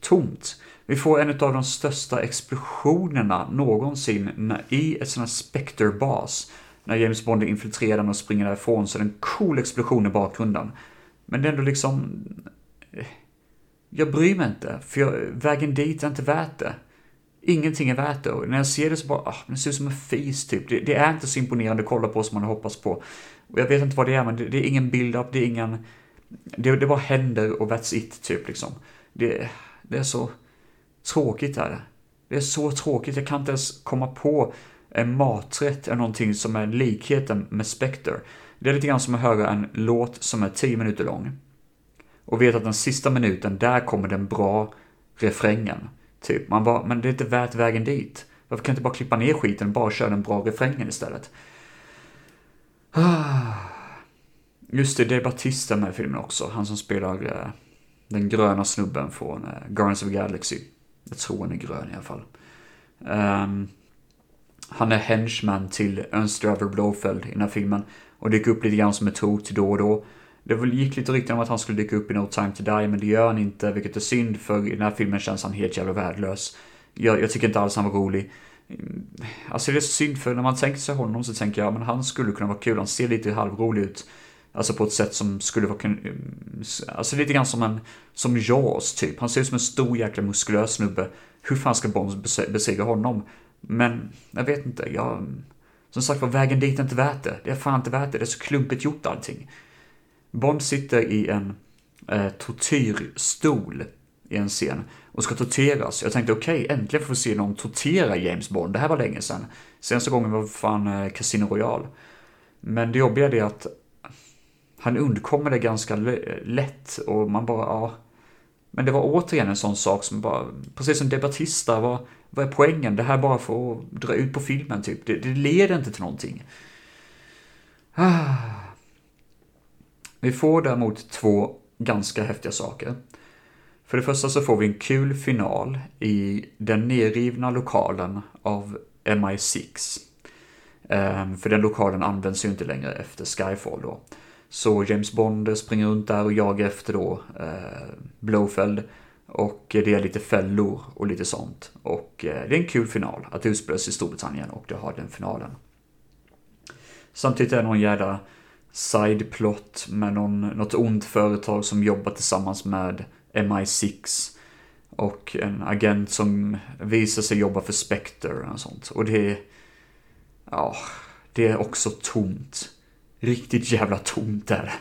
Speaker 7: tomt. Vi får en av de största explosionerna någonsin i ett sånt här Spectre-bas. När James Bond infiltrerar den och springer därifrån så är det en cool explosion i bakgrunden. Men det är ändå liksom... Eh, jag bryr mig inte, för jag, vägen dit är inte värt det. Ingenting är värt det. Och när jag ser det så bara, ah, det ser ut som en fis typ. Det, det, är inte så imponerande att kolla på som man har hoppats på. Och jag vet inte vad det är, men det, det är ingen build-up, det är ingen... Det, det bara händer och that's it, typ liksom. Det, det är så tråkigt är det. Det är så tråkigt, jag kan inte ens komma på en maträtt eller någonting som är likheten med Spectre. Det är lite grann som att höra en låt som är 10 minuter lång. Och vet att den sista minuten, där kommer den bra refrängen. Typ, man bara, men det är inte värt vägen dit. Varför kan jag inte bara klippa ner skiten och bara köra den bra refrängen istället? [SIGHS] Just det, det är Batista med i filmen också. Han som spelar eh, den gröna snubben från eh, Guardians of the Galaxy. Jag tror han är grön i alla fall. Um, han är henchman till Ernst Över Blåfeld i den här filmen och dyker upp lite grann som ett hot då och då. Det gick lite rykten om att han skulle dyka upp i No Time To Die, men det gör han inte, vilket är synd, för i den här filmen känns han helt jävla värdelös. Jag, jag tycker inte alls han var rolig. Ehm, alltså det är så synd, för när man tänker sig honom så tänker jag, men han skulle kunna vara kul, han ser lite halvrolig ut. Alltså på ett sätt som skulle vara mm, Alltså lite grann som en, som Jaws typ. Han ser ut som en stor jäkla muskulös snubbe. Hur fan ska Bond besegra honom? Men, jag vet inte, jag... Som sagt var, vägen dit är inte värt det. Det är fan inte värt det, det är så klumpigt gjort allting. Bond sitter i en eh, tortyrstol i en scen och ska torteras. Jag tänkte okej, okay, äntligen får vi se någon tortera James Bond. Det här var länge sedan. Senaste gången var fan eh, Casino Royale. Men det jobbiga är att han undkommer det ganska lätt och man bara, ja. Men det var återigen en sån sak som bara, precis som debattista, vad, vad är poängen? Det här bara för att dra ut på filmen typ. Det, det leder inte till någonting. Ah. Vi får däremot två ganska häftiga saker. För det första så får vi en kul final i den nerrivna lokalen av MI6. Ehm, för den lokalen används ju inte längre efter Skyfall då. Så James Bond springer runt där och jagar efter då eh, Blowfeld. Och det är lite fällor och lite sånt. Och eh, det är en kul final att utspelas i Storbritannien och det har den finalen. Samtidigt är det någon jävla sideplot med någon, något ont företag som jobbar tillsammans med MI6. Och en agent som visar sig jobba för Spectre och sånt. Och det är... Ja, det är också tomt. Riktigt jävla tomt är det.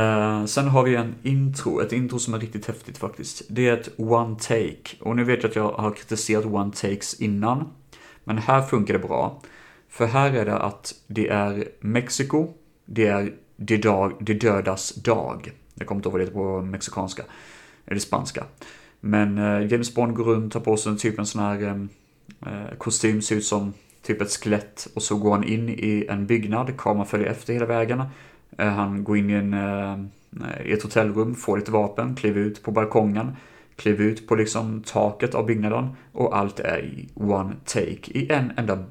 Speaker 7: Uh, sen har vi en intro, ett intro som är riktigt häftigt faktiskt. Det är ett one take. Och nu vet jag att jag har kritiserat one takes innan. Men här funkar det bra. För här är det att det är Mexiko, det är de dag, de dödas dag. Jag kommer inte ihåg vad det heter på mexikanska, eller spanska. Men uh, James Bond går runt, tar på sig typ en sån här uh, kostym, ser ut som typ ett skelett. Och så går han in i en byggnad, kameran följer efter hela vägen. Eh, han går in i, en, eh, i ett hotellrum, får ett vapen, kliver ut på balkongen kliver ut på liksom taket av byggnaden och allt är i one take, i en enda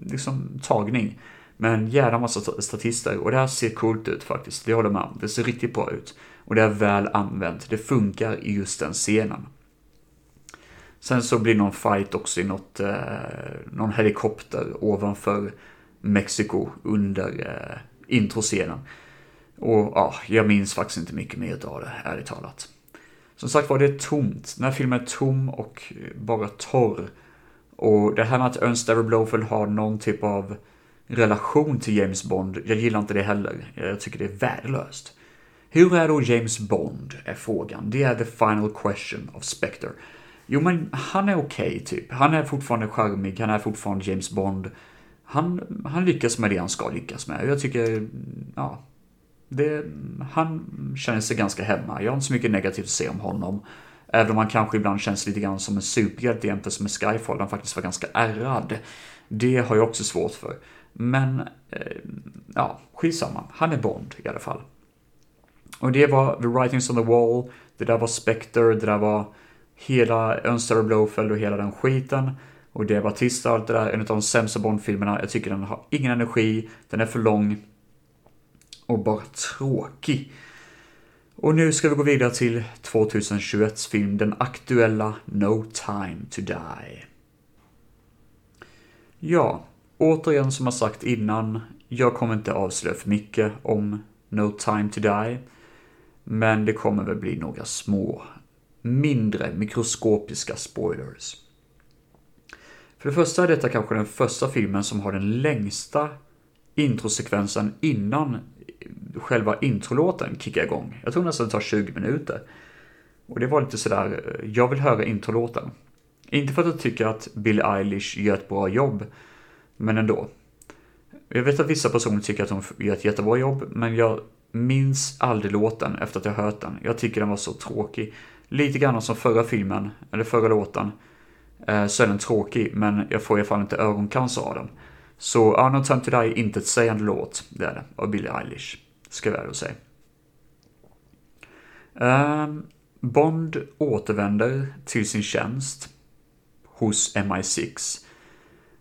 Speaker 7: liksom, tagning. Med en jävla massa statister och det här ser coolt ut faktiskt, det håller man. Det ser riktigt bra ut. Och det är väl använt, det funkar i just den scenen. Sen så blir det någon fight också i något, eh, någon helikopter ovanför Mexiko under eh, introscenen. Och ja, jag minns faktiskt inte mycket mer av det, ärligt talat. Som sagt var, det är tomt. Den här filmen är tom och bara torr. Och det här med att Ernst Ever Blofeld har någon typ av relation till James Bond, jag gillar inte det heller. Jag tycker det är värdelöst. Hur är då James Bond? är frågan. Det är the final question of Spectre. Jo, men han är okej, okay, typ. Han är fortfarande charmig, han är fortfarande James Bond. Han, han lyckas med det han ska lyckas med. Jag tycker, ja, det, han känner sig ganska hemma. Jag har inte så mycket negativt att säga om honom. Även om han kanske ibland känns lite grann som en superhjälte jämfört med Skyfall, han faktiskt var ganska ärrad. Det har jag också svårt för. Men, eh, ja, skitsamma. Han är Bond i alla fall. Och det var The Writings on the Wall, det där var Spectre, det där var hela Önster Blowfeld och hela den skiten. Och det är Batista och allt det där, en av de sämsta Bond-filmerna. Jag tycker den har ingen energi, den är för lång och bara tråkig. Och nu ska vi gå vidare till 2021 film, den aktuella No Time To Die. Ja, återigen som jag sagt innan, jag kommer inte avslöja för mycket om No Time To Die. Men det kommer väl bli några små, mindre, mikroskopiska spoilers. För det första är detta kanske den första filmen som har den längsta introsekvensen innan själva introlåten kickar igång. Jag tror nästan det tar 20 minuter. Och det var lite sådär, eh, jag vill höra introlåten. Inte för att jag tycker att Billie Eilish gör ett bra jobb, men ändå. Jag vet att vissa personer tycker att hon gör ett jättebra jobb, men jag minns aldrig låten efter att jag hört den. Jag tycker den var så tråkig. Lite grann som förra filmen, eller förra låten, eh, så är den tråkig, men jag får i alla fall inte ögoncancer av den. Så ja, No Time To Die är inte ett sägande låt, det är det, av Billie Eilish, ska jag väl säga. Um, Bond återvänder till sin tjänst hos MI6.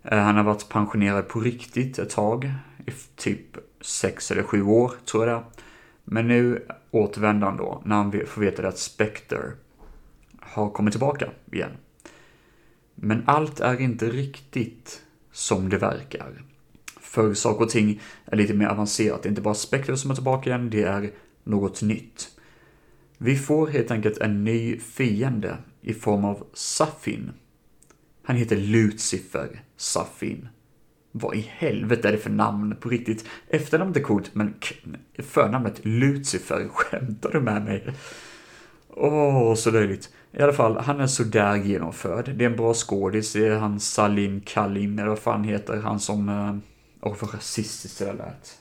Speaker 7: Uh, eh, han har varit pensionerad på riktigt ett tag, i typ sex eller sju år tror jag det är. Men nu återvänder han då när han får veta att Spectre har kommit tillbaka igen. Men allt är inte riktigt som det verkar. För saker och ting är lite mer avancerat. Det är inte bara Spectre som är tillbaka igen, det är något nytt. Vi får helt enkelt en ny fiende i form av Safin. Han heter Lucifer Safin. Vad i helvete är det för namn på riktigt? Efternamnet är coolt, men förnamnet Lucifer, [LAUGHS] skämtar du med mig? Åh, oh, så löjligt. I alla fall, han är sådär genomförd. Det är en bra skådis. Det är han Salim Kalim, eller vad fan heter han som... Eh, åh, oh, vad rasistiskt det där lät.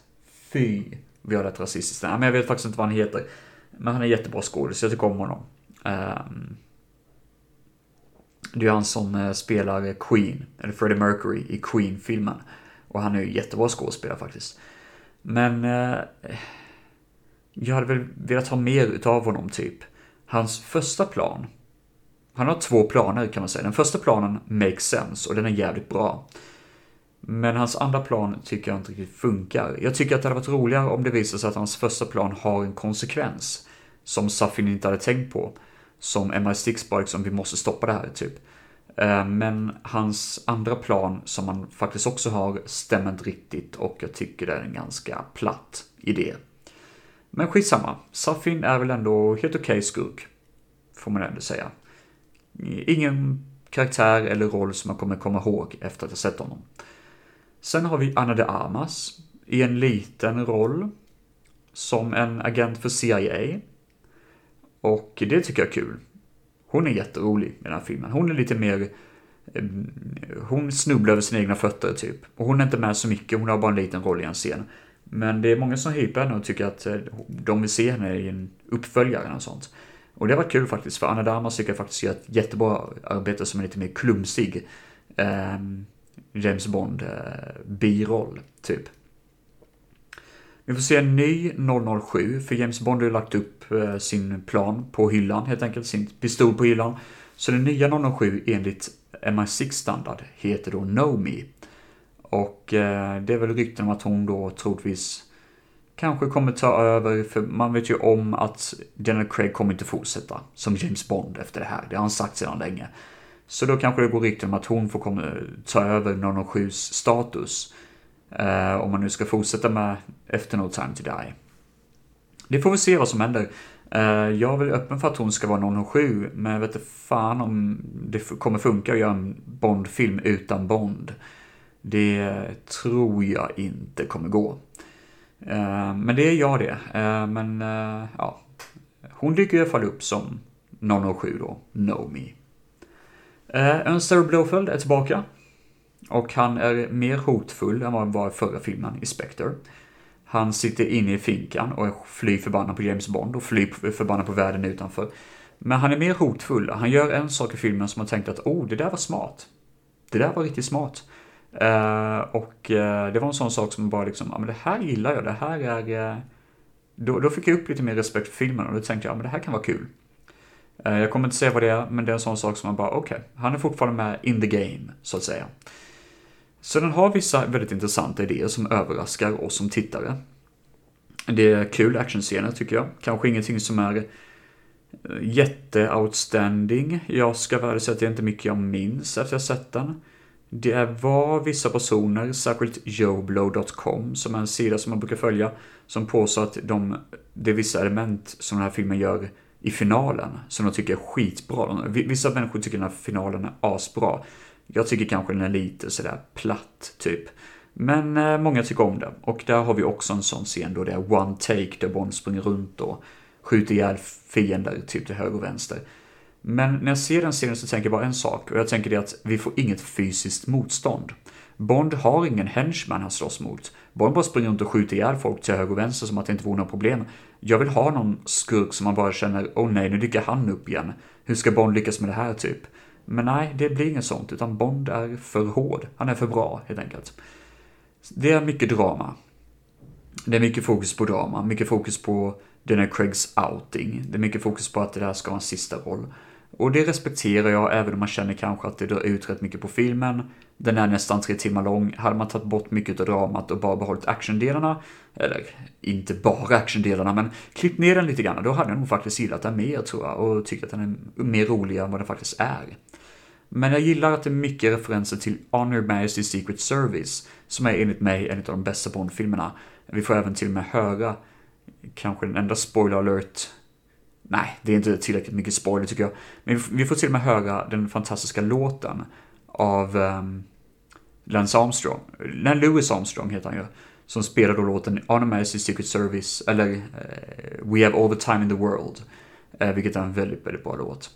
Speaker 7: Fy, vi har lät rasistiskt. Nej, men jag vet faktiskt inte vad han heter. Men han är jättebra skådis, jag tycker om honom. Um, det är han som eh, spelar Queen, eller Freddie Mercury i Queen-filmen. Och han är ju jättebra skådespelare faktiskt. Men Eh, jag hade väl velat ha mer utav honom typ. Hans första plan, han har två planer kan man säga. Den första planen makes sense och den är jävligt bra. Men hans andra plan tycker jag inte riktigt funkar. Jag tycker att det hade varit roligare om det visade sig att hans första plan har en konsekvens. Som Safin inte hade tänkt på. Som MI6-bike som vi måste stoppa det här, typ. Eh, men hans andra plan, som han faktiskt också har, stämmer inte riktigt och jag tycker det är en ganska platt idé. Men skitsamma, Safin är väl ändå helt okej okay skurk. Får man ändå säga. Ingen karaktär eller roll som jag kommer komma ihåg efter att ha sett honom. Sen har vi Anna de Armas i en liten roll som en agent för CIA. Och det tycker jag är kul. Hon är jätterolig i den här filmen. Hon är lite mer... Eh, hon snubblar över sina egna fötter typ. Och hon är inte med så mycket, hon har bara en liten roll i en scen. Men det är många som hypar henne och tycker att eh, de vill se henne i en uppföljare eller sånt. Och det har varit kul faktiskt, för Anna Darmas tycker jag faktiskt gör ett jättebra arbete som är lite mer klumsig. Eh, James Bond eh, biroll, typ. Vi får se en ny 007, för James Bond har ju lagt upp Eh, sin plan på hyllan, helt enkelt, sin pistol på hyllan. Så den nya 007 enligt MI6 standard heter då Nomi. Och eh, det är väl rykten om att hon då troligtvis kanske kommer ta över, för man vet ju om att Daniel Craig kommer inte fortsätta som James Bond efter det här. Det har han sagt sedan länge. Så då kanske det går rykten om att hon får komma, ta över 007s status. Eh, om man nu ska fortsätta med efter No Time To Die. Det får vi se vad som händer. Eh, jag är väl öppen för att hon ska vara 007, men jag vet inte fan om det kommer funka att göra en Bond-film utan Bond. Det tror jag inte kommer gå. Eh, men det är jag det. Eh, men ja, hon dyker i alla fall upp som 007 då, Know Me. Önster Blofeld är tillbaka. Och han är mer hotfull än vad han var i förra filmen i Spectre. Han sitter inne i finkan och är fly förbannad på James Bond och fly förbannad på världen utanför. Men han är mer hotfull. Han gör en sak i filmen som man tänkte att oh, det där var smart. Det där var riktigt smart. Uh, och uh, det var en sån sak som bara liksom, ja men det här gillar jag, det här är... Uh, då, då fick jag upp lite mer respekt för filmen och då tänkte jag, ja men det här kan vara kul. Jag kommer inte säga vad det är, men det är en sån sak som man bara, okej, okay, han är fortfarande med in the game, så att säga. Så den har vissa väldigt intressanta idéer som överraskar oss som tittare. Det är kul actionscener tycker jag. Kanske ingenting som är jätteoutstanding. jätte-outstanding. Jag ska väl säga att det är inte mycket jag minns efter jag sett den. Det var vissa personer, särskilt joblow.com, som är en sida som man brukar följa, som påstår att de, det är vissa element som den här filmen gör i finalen som de tycker är skitbra. Vissa människor tycker den här finalen är asbra. Jag tycker kanske den är lite sådär platt, typ. Men eh, många tycker om det. Och där har vi också en sån scen då det är one take där Bond springer runt och skjuter ihjäl fiender typ till höger och vänster. Men när jag ser den serien så tänker jag bara en sak och jag tänker det att vi får inget fysiskt motstånd. Bond har ingen henchman han slåss mot. Bond bara springer runt och skjuter ihjäl folk till höger och vänster som att det inte vore några problem. Jag vill ha någon skurk som man bara känner, åh oh nej, nu dyker han upp igen. Hur ska Bond lyckas med det här typ? Men nej, det blir inget sånt, utan Bond är för hård. Han är för bra, helt enkelt. Det är mycket drama. Det är mycket fokus på drama, mycket fokus på den här Craigs outing. Det är mycket fokus på att det där ska vara en sista roll. Och det respekterar jag, även om man känner kanske att det drar ut rätt mycket på filmen. Den är nästan tre timmar lång. Hade man tagit bort mycket av dramat och bara behållit actiondelarna, eller inte bara actiondelarna, men klippt ner den lite grann, då hade jag nog faktiskt gillat den mer tror jag och tyckt att den är mer rolig än vad den faktiskt är. Men jag gillar att det är mycket referenser till Honor Majesty Secret Service, som är enligt mig en av de bästa Bond-filmerna. Vi får även till och med höra, kanske den enda spoiler alert Nej, det är inte tillräckligt mycket spoiler tycker jag. Men vi får till och med höra den fantastiska låten av um, Lance Armstrong. Len Lewis Armstrong heter han ju. Som spelar då låten Honor Majesty Secret Service, eller uh, We Have All The Time In The World. Uh, vilket är en väldigt, väldigt bra låt.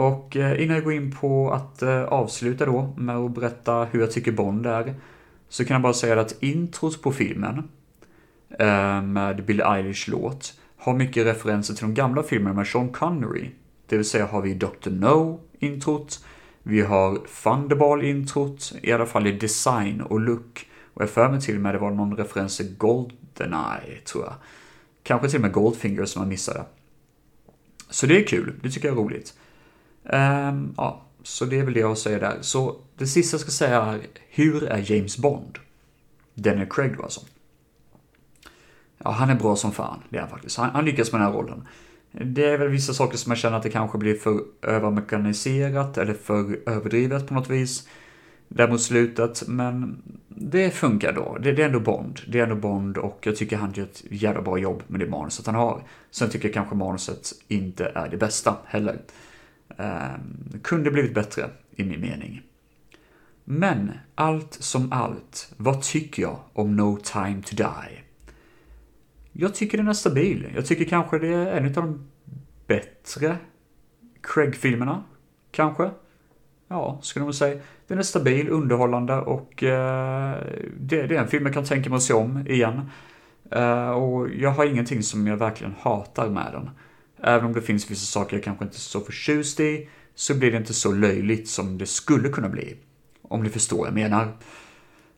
Speaker 7: Och eh, innan jag går in på att eh, avsluta då med att berätta hur jag tycker Bond är. Så kan jag bara säga att introt på filmen eh, med Billie Eilish låt har mycket referenser till de gamla filmerna med Sean Connery. Det vill säga har vi Dr. No-introt, vi har Thunderball-introt, i alla fall i design och look. Och jag för mig till och med det var någon referens till Goldeneye, tror jag. Kanske till och med Goldfinger som jag missade. Så det är kul, det tycker jag är roligt. Um, ja, så det är väl det jag säger där. Så det sista jag ska säga är, hur är James Bond? Daniel Craig då alltså. Ja, han är bra som fan, det är han faktiskt. Han, han lyckas med den här rollen. Det är väl vissa saker som jag känner att det kanske blir för övermekaniserat eller för överdrivet på något vis. Där mot slutet, men det funkar då. Det, det är ändå Bond. Det är ändå Bond och jag tycker han gör ett jävla bra jobb med det manuset han har. Sen tycker jag kanske manuset inte är det bästa heller. Ehm, kunde blivit bättre, i min mening. Men allt som allt, vad tycker jag om No Time To Die? Jag tycker den är stabil. Jag tycker kanske det är en av de bättre Craig-filmerna. Kanske. Ja, skulle man säga. Den är stabil, underhållande och eh, det, det, är en film jag kan tänka mig att se om igen. Eh, och jag har ingenting som jag verkligen hatar med den. Även om det finns vissa saker jag kanske inte är så förtjust i, så blir det inte så löjligt som det skulle kunna bli. Om ni förstår vad jag menar.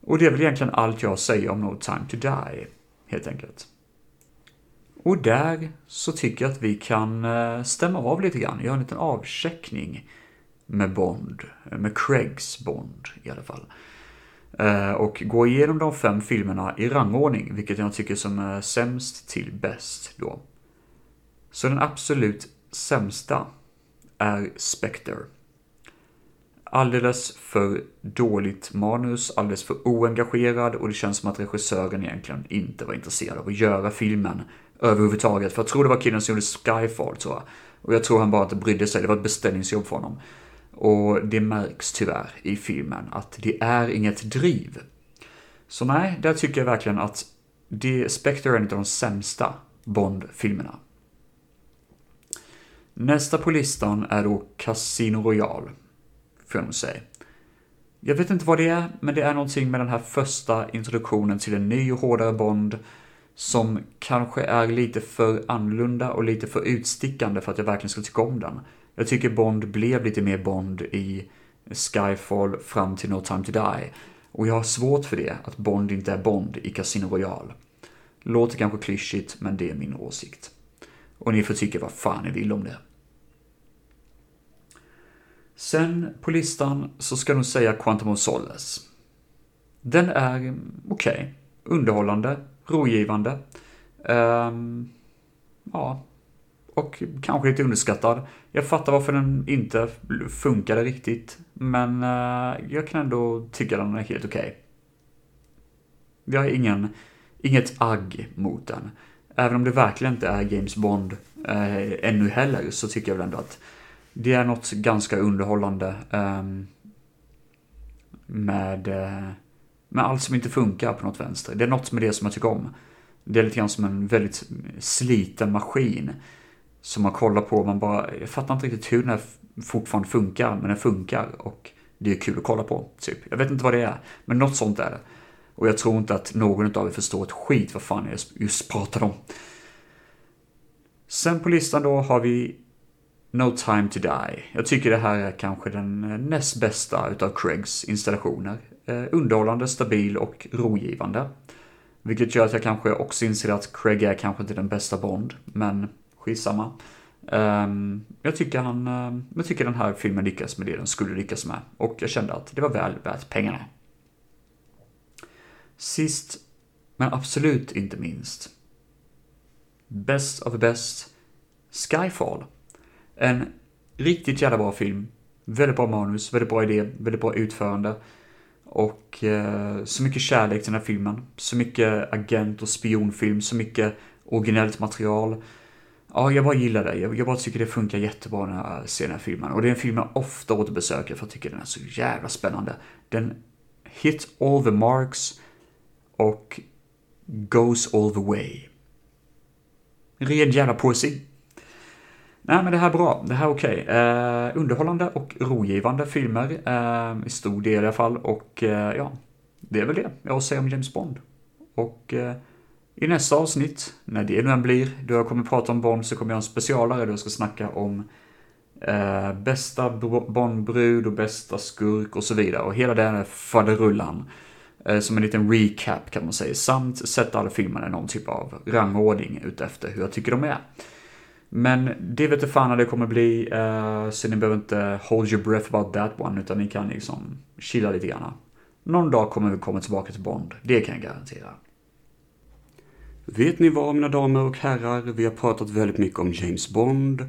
Speaker 7: Och det är väl egentligen allt jag säger om No Time To Die, helt enkelt. Och där så tycker jag att vi kan eh, stämma av lite grann, göra en liten avcheckning med Bond, eh, med Craigs Bond i alla fall. Eh, och gå igenom de fem filmerna i rangordning, vilket jag tycker som är sämst till bäst då. Så den absolut sämsta är Spectre. Alldeles för dåligt manus, alldeles för oengagerad och det känns som att regissören egentligen inte var intresserad av att göra filmen överhuvudtaget. För jag tror det var killen som gjorde Skyfall tror jag. Och jag tror han bara inte brydde sig, det var ett beställningsjobb för honom. Och det märks tyvärr i filmen att det är inget driv. Så nej, där tycker jag verkligen att det, Spectre är en av de sämsta Bond-filmerna. Nästa på listan är då Casino Royale, får jag nog säga. Jag vet inte vad det är, men det är någonting med den här första introduktionen till en ny och hårdare Bond som kanske är lite för annorlunda och lite för utstickande för att jag verkligen ska tycka om den. Jag tycker Bond blev lite mer Bond i Skyfall fram till No Time To Die. Och jag har svårt för det, att Bond inte är Bond i Casino Royale. Låter kanske klyschigt, men det är min åsikt. Och ni får tycka vad fan ni vill om det. Sen på listan så ska jag nog säga Quantum of Solace. Den är okej, okay, underhållande, rogivande. Um, ja, och kanske lite underskattad. Jag fattar varför den inte funkade riktigt, men uh, jag kan ändå tycka den är helt okej. Okay. Jag har ingen, inget agg mot den. Även om det verkligen inte är James Bond eh, ännu heller, så tycker jag väl ändå att det är något ganska underhållande eh, med eh, med allt som inte funkar på något vänster. Det är något med det som jag tycker om. Det är lite grann som en väldigt sliten maskin. som man kollar på, man bara, jag fattar inte riktigt hur den här fortfarande funkar, men den funkar och det är kul att kolla på, typ. Jag vet inte vad det är, men något sånt är det. Och jag tror inte att någon av er förstår ett skit vad fan jag just pratar om. Sen på listan då har vi No time to die. Jag tycker det här är kanske den eh, näst bästa utav Craigs installationer. Eh, underhållande, stabil och rogivande. Vilket gör att jag kanske också inser att Craig är kanske inte den bästa Bond, men skitsamma. Um, jag, tycker han, uh, jag tycker den här filmen lyckas med det den skulle lyckas med. Och jag kände att det var väl värt pengarna. Sist, men absolut inte minst. Best of the best, Skyfall. En riktigt jävla bra film. Väldigt bra manus, väldigt bra idé, väldigt bra utförande. Och eh, så mycket kärlek till den här filmen. Så mycket agent och spionfilm, så mycket originellt material. Ja, jag bara gillar det. Jag, jag bara tycker det funkar jättebra när jag ser den här filmen. Och det är en film jag ofta återbesöker för jag tycker den är så jävla spännande. Den hit all the marks och goes all the way. Ren jävla poesi. Nej, men det här är bra. Det här är okej. Okay. Eh, underhållande och rogivande filmer, eh, i stor del i alla fall. Och eh, ja, det är väl det jag har att säga om James Bond. Och eh, i nästa avsnitt, när det nu än blir, då jag kommer prata om Bond, så kommer jag ha en specialare då jag ska snacka om eh, bästa Bondbrud och bästa skurk och så vidare. Och hela den faderullan. Eh, som en liten recap kan man säga. Samt sätta alla filmerna i någon typ av rangordning utefter hur jag tycker de är. Men det vet fan när det kommer bli, eh, så ni behöver inte hold your breath about that one, utan ni kan liksom chilla lite grann. Någon dag kommer vi komma tillbaka till Bond, det kan jag garantera. Vet ni vad mina damer och herrar, vi har pratat väldigt mycket om James Bond.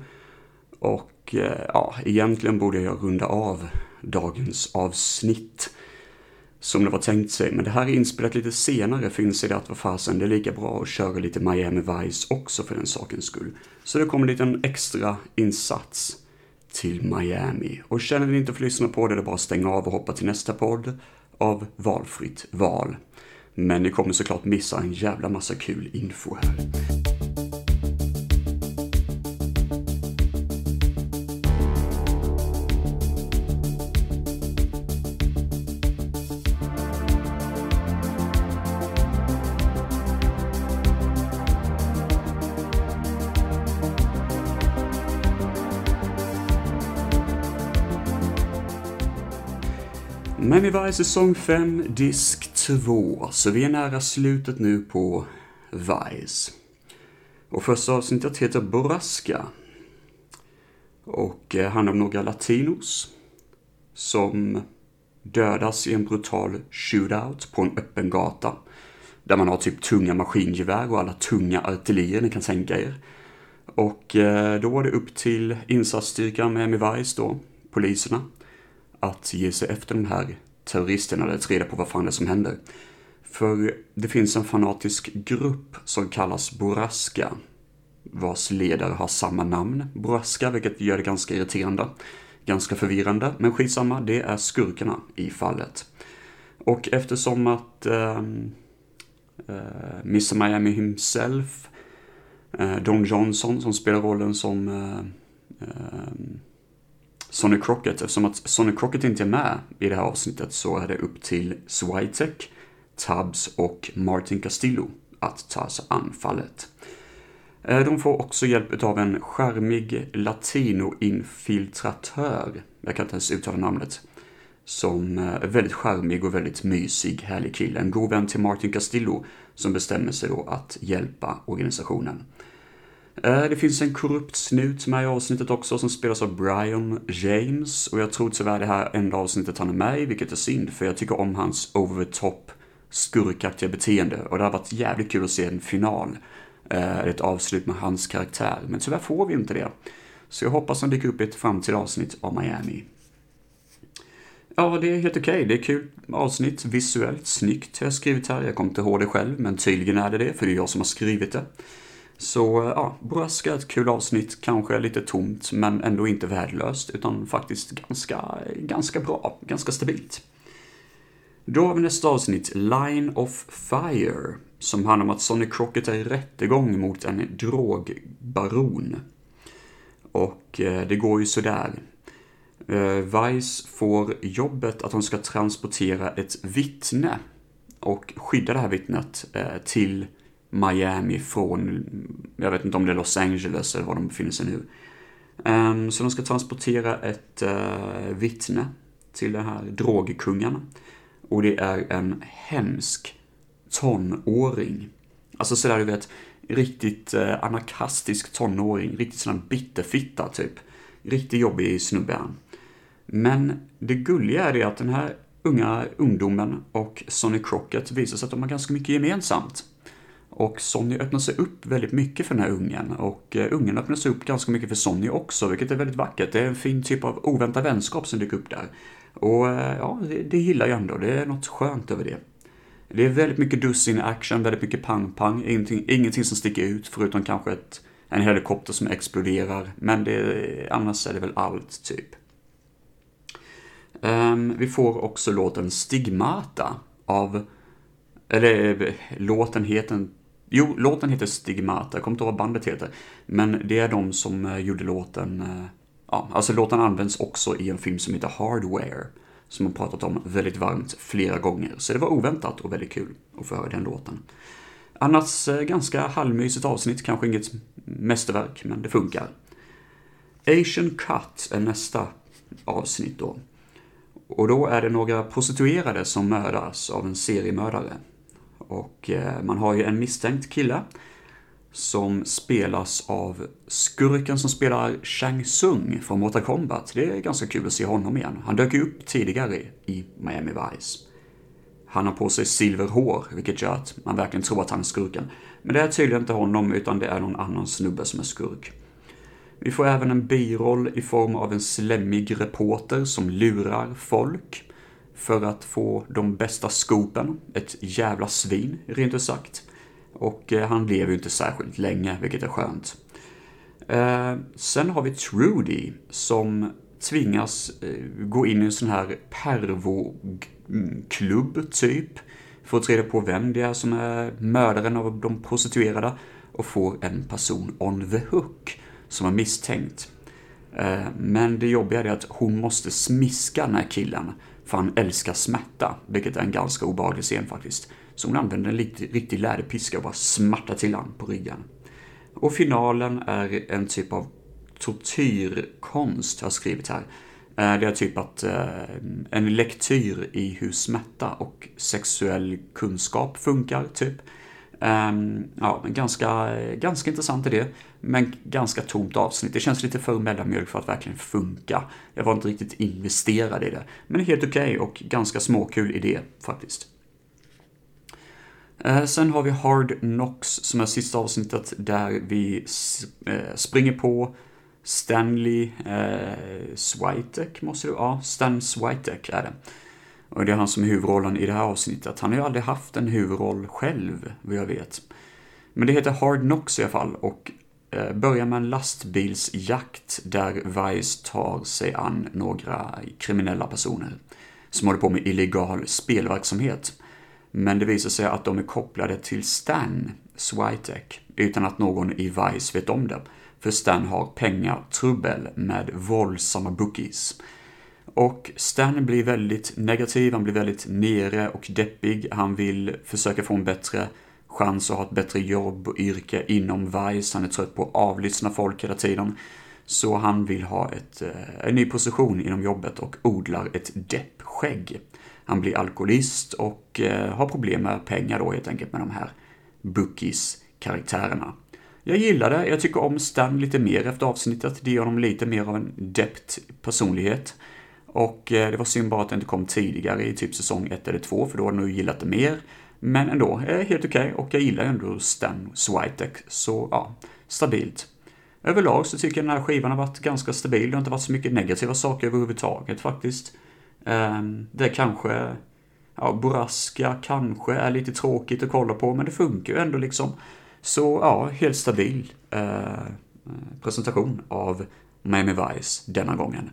Speaker 7: Och eh, ja, egentligen borde jag runda av dagens avsnitt som det var tänkt sig. Men det här är inspelat lite senare för inser det att vad fasen, det är lika bra att köra lite Miami Vice också för den sakens skull. Så det kommer en liten extra insats till Miami. Och känner ni inte för att lyssna på det, det är bara att stänga av och hoppa till nästa podd av valfritt val. Men ni kommer såklart missa en jävla massa kul info här. Pennywise säsong 5, disk 2, så vi är nära slutet nu på Vice. Och första avsnittet heter Borrasca. Och eh, handlar om några latinos som dödas i en brutal shootout på en öppen gata. Där man har typ tunga maskingevär och alla tunga artillerier ni kan tänka er. Och eh, då var det upp till insatsstyrkan med Vice då, poliserna, att ge sig efter de här terroristerna eller ta reda på vad fan det är som händer. För det finns en fanatisk grupp som kallas Boraska vars ledare har samma namn, Boraska, vilket gör det ganska irriterande. Ganska förvirrande, men skitsamma, det är skurkarna i fallet. Och eftersom att ehm, eh, äh, äh, Miss Miami himself, äh, Don Johnson som spelar rollen som äh, Sonny Crockett. Eftersom att Sonny Crockett inte är med i det här avsnittet så är det upp till Switek, Tubbs och Martin Castillo att ta sig an fallet. Eh, de får också hjälp av en charmig latinoinfiltratör. jag kan inte ens uttala namnet, som är väldigt charmig och väldigt mysig, härlig kille. En god vän till Martin Castillo som bestämmer sig då att hjälpa organisationen. Eh, det finns en korrupt snut med i avsnittet också som spelas av Brian James och jag tror tyvärr det här enda avsnittet han är med i, vilket är synd för jag tycker om hans over the top skurkaktiga beteende och det har varit jävligt kul att se en final, eh, ett avslut med hans karaktär, men tyvärr får vi inte det. Så jag hoppas han dyker upp i ett framtida avsnitt av Miami. Ja, det är helt okej. Okay. Det är kul avsnitt, visuellt, snyggt har jag skrivit här. Jag kommer inte ihåg det själv, men tydligen är det det, för det är jag som har skrivit det. Så ja, Braska är ett kul avsnitt, kanske lite tomt men ändå inte värdelöst utan faktiskt ganska, ganska bra, ganska stabilt. Då har vi nästa avsnitt, Line of Fire, som handlar om att Sonny Crockett är i rättegång mot en drogbaron. Och eh, det går ju sådär. Eh, Vice får jobbet att hon ska transportera ett vittne och skydda det här vittnet eh, till Miami från, jag vet inte om det är Los Angeles eller var de befinner sig nu. Ehm, så de ska transportera ett eh, vittne till den här drogkungen. Och det är en hemsk tonåring. Alltså sådär du vet, riktigt eh, anarkastisk tonåring, riktigt sån här bitterfitta typ. Riktigt jobbig snubbe han. Men det gulliga är det att den här unga ungdomen och Sonny Crockett visar sig att de har ganska mycket gemensamt. Och Sonny öppnar sig upp väldigt mycket för den här ungen och eh, ungen öppnar sig upp ganska mycket för Sonny också, vilket är väldigt vackert. Det är en fin typ av oväntad vänskap som dyker upp där. Och eh, ja, det, det gillar jag ändå. Det är något skönt över det. Det är väldigt mycket dussin action, väldigt mycket pang-pang. Ingenting, ingenting som sticker ut förutom kanske ett, en helikopter som exploderar. Men det, annars är det väl allt, typ. Um, vi får också låten Stigmata av... Eller eh, låten heter... Jo, låten heter Stigmata. Jag kommer inte ihåg vad bandet heter. Men det är de som eh, gjorde låten... Eh, ja, alltså låten används också i en film som heter Hardware. Som har pratat om väldigt varmt flera gånger. Så det var oväntat och väldigt kul att få höra den låten. Annars eh, ganska halvmysigt avsnitt. Kanske inget mästerverk, men det funkar. Asian Cut är nästa avsnitt då. Och då är det några prostituerade som mördas av en seriemördare. Och eh, man har ju en misstänkt kille som spelas av skurken som spelar Shang Tsung från Mortal Kombat. Det är ganska kul att se honom igen. Han dök ju upp tidigare i Miami Vice. Han har på sig silverhår, vilket gör att man verkligen tror att han är skurken. Men det är tydligen inte honom, utan det är någon annan snubbe som är skurk. Vi får även en biroll i form av en slemmig reporter som lurar folk för att få de bästa skopen. Ett jävla svin, rent ut sagt. Och eh, han lever ju inte särskilt länge, vilket är skönt. Eh, sen har vi Trudy som tvingas eh, gå in i en sån här pervoklubb, typ. För att reda på vem det är som är mördaren av de prostituerade och får en person on the hook som är misstänkt. Men det jobbiga är att hon måste smiska den här killen, för han älskar smärta, vilket är en ganska obehaglig scen faktiskt. Så hon använder en riktig läderpiska och bara smartar till han på ryggen. Och finalen är en typ av tortyrkonst, har jag skrivit här. Eh, det är typ att eh, en lektyr i hur smärta och sexuell kunskap funkar, typ. Ehm, ja, ja, ganska, ganska intressant idé, men ganska tomt avsnitt. Det känns lite för mellanmjölk för att verkligen funka. Jag var inte riktigt investerad i det, men helt okej okay och ganska småkul idé faktiskt. Eh, sen har vi Hard Knocks som är sista avsnittet där vi eh, springer på Stanley eh, Switek, måste det Ja, Stan Switek är det. Och det är han som är huvudrollen i det här avsnittet. Han har ju aldrig haft en huvudroll själv, vad jag vet. Men det heter Hard Knocks i alla fall och Eh, börjar med en lastbilsjakt där Vice tar sig an några kriminella personer som håller på med illegal spelverksamhet. Men det visar sig att de är kopplade till Stan Switek utan att någon i Vice vet om det. För Stan har pengar, trubbel med våldsamma bookies. Och Stan blir väldigt negativ, han blir väldigt nere och deppig. Han vill försöka få en bättre chans att ha ett bättre jobb och yrke inom Vice. Han är trött på att avlyssna folk hela tiden. Så han vill ha ett, eh, en ny position inom jobbet och odlar ett deppskägg. Han blir alkoholist och eh, har problem med pengar då helt enkelt med de här Bookies-karaktärerna. Jag gillar det, jag tycker om Stan lite mer efter avsnittet. Det ger honom lite mer av en depth personlighet. Och eh, det var synd bara att det inte kom tidigare i typ säsong 1 eller 2, för då hade jag nog gillat det mer. Men ändå, eh, helt okej okay, och jag gillar ändå Stan Switek, så ja, stabilt. Överlag så tycker jag den här skivan har varit ganska stabil, det har inte varit så mycket negativa saker överhuvudtaget faktiskt. Ehm, det kanske, ja, Boraska kanske är lite tråkigt att kolla på, men det funkar ju ändå liksom. Så ja, helt stabil eh, presentation av Miami Vice denna gången.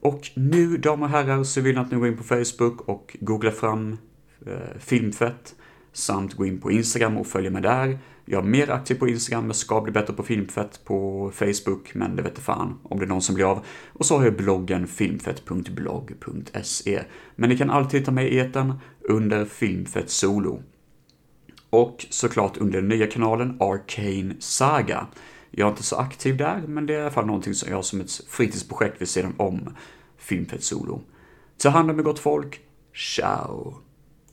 Speaker 7: Och nu, damer och herrar, så vill jag att ni går in på Facebook och googlar fram eh, Filmfett samt gå in på Instagram och följa mig där. Jag är mer aktiv på Instagram, jag ska bli bättre på filmfett på Facebook, men det vet fan om det är någon som blir av. Och så har jag bloggen filmfett.blogg.se. Men ni kan alltid hitta mig i etern under Filmfett Solo. Och såklart under den nya kanalen Arcane Saga. Jag är inte så aktiv där, men det är i alla fall någonting som jag har som ett fritidsprojekt vid sidan om Filmfett Solo. Ta hand om er gott folk, ciao!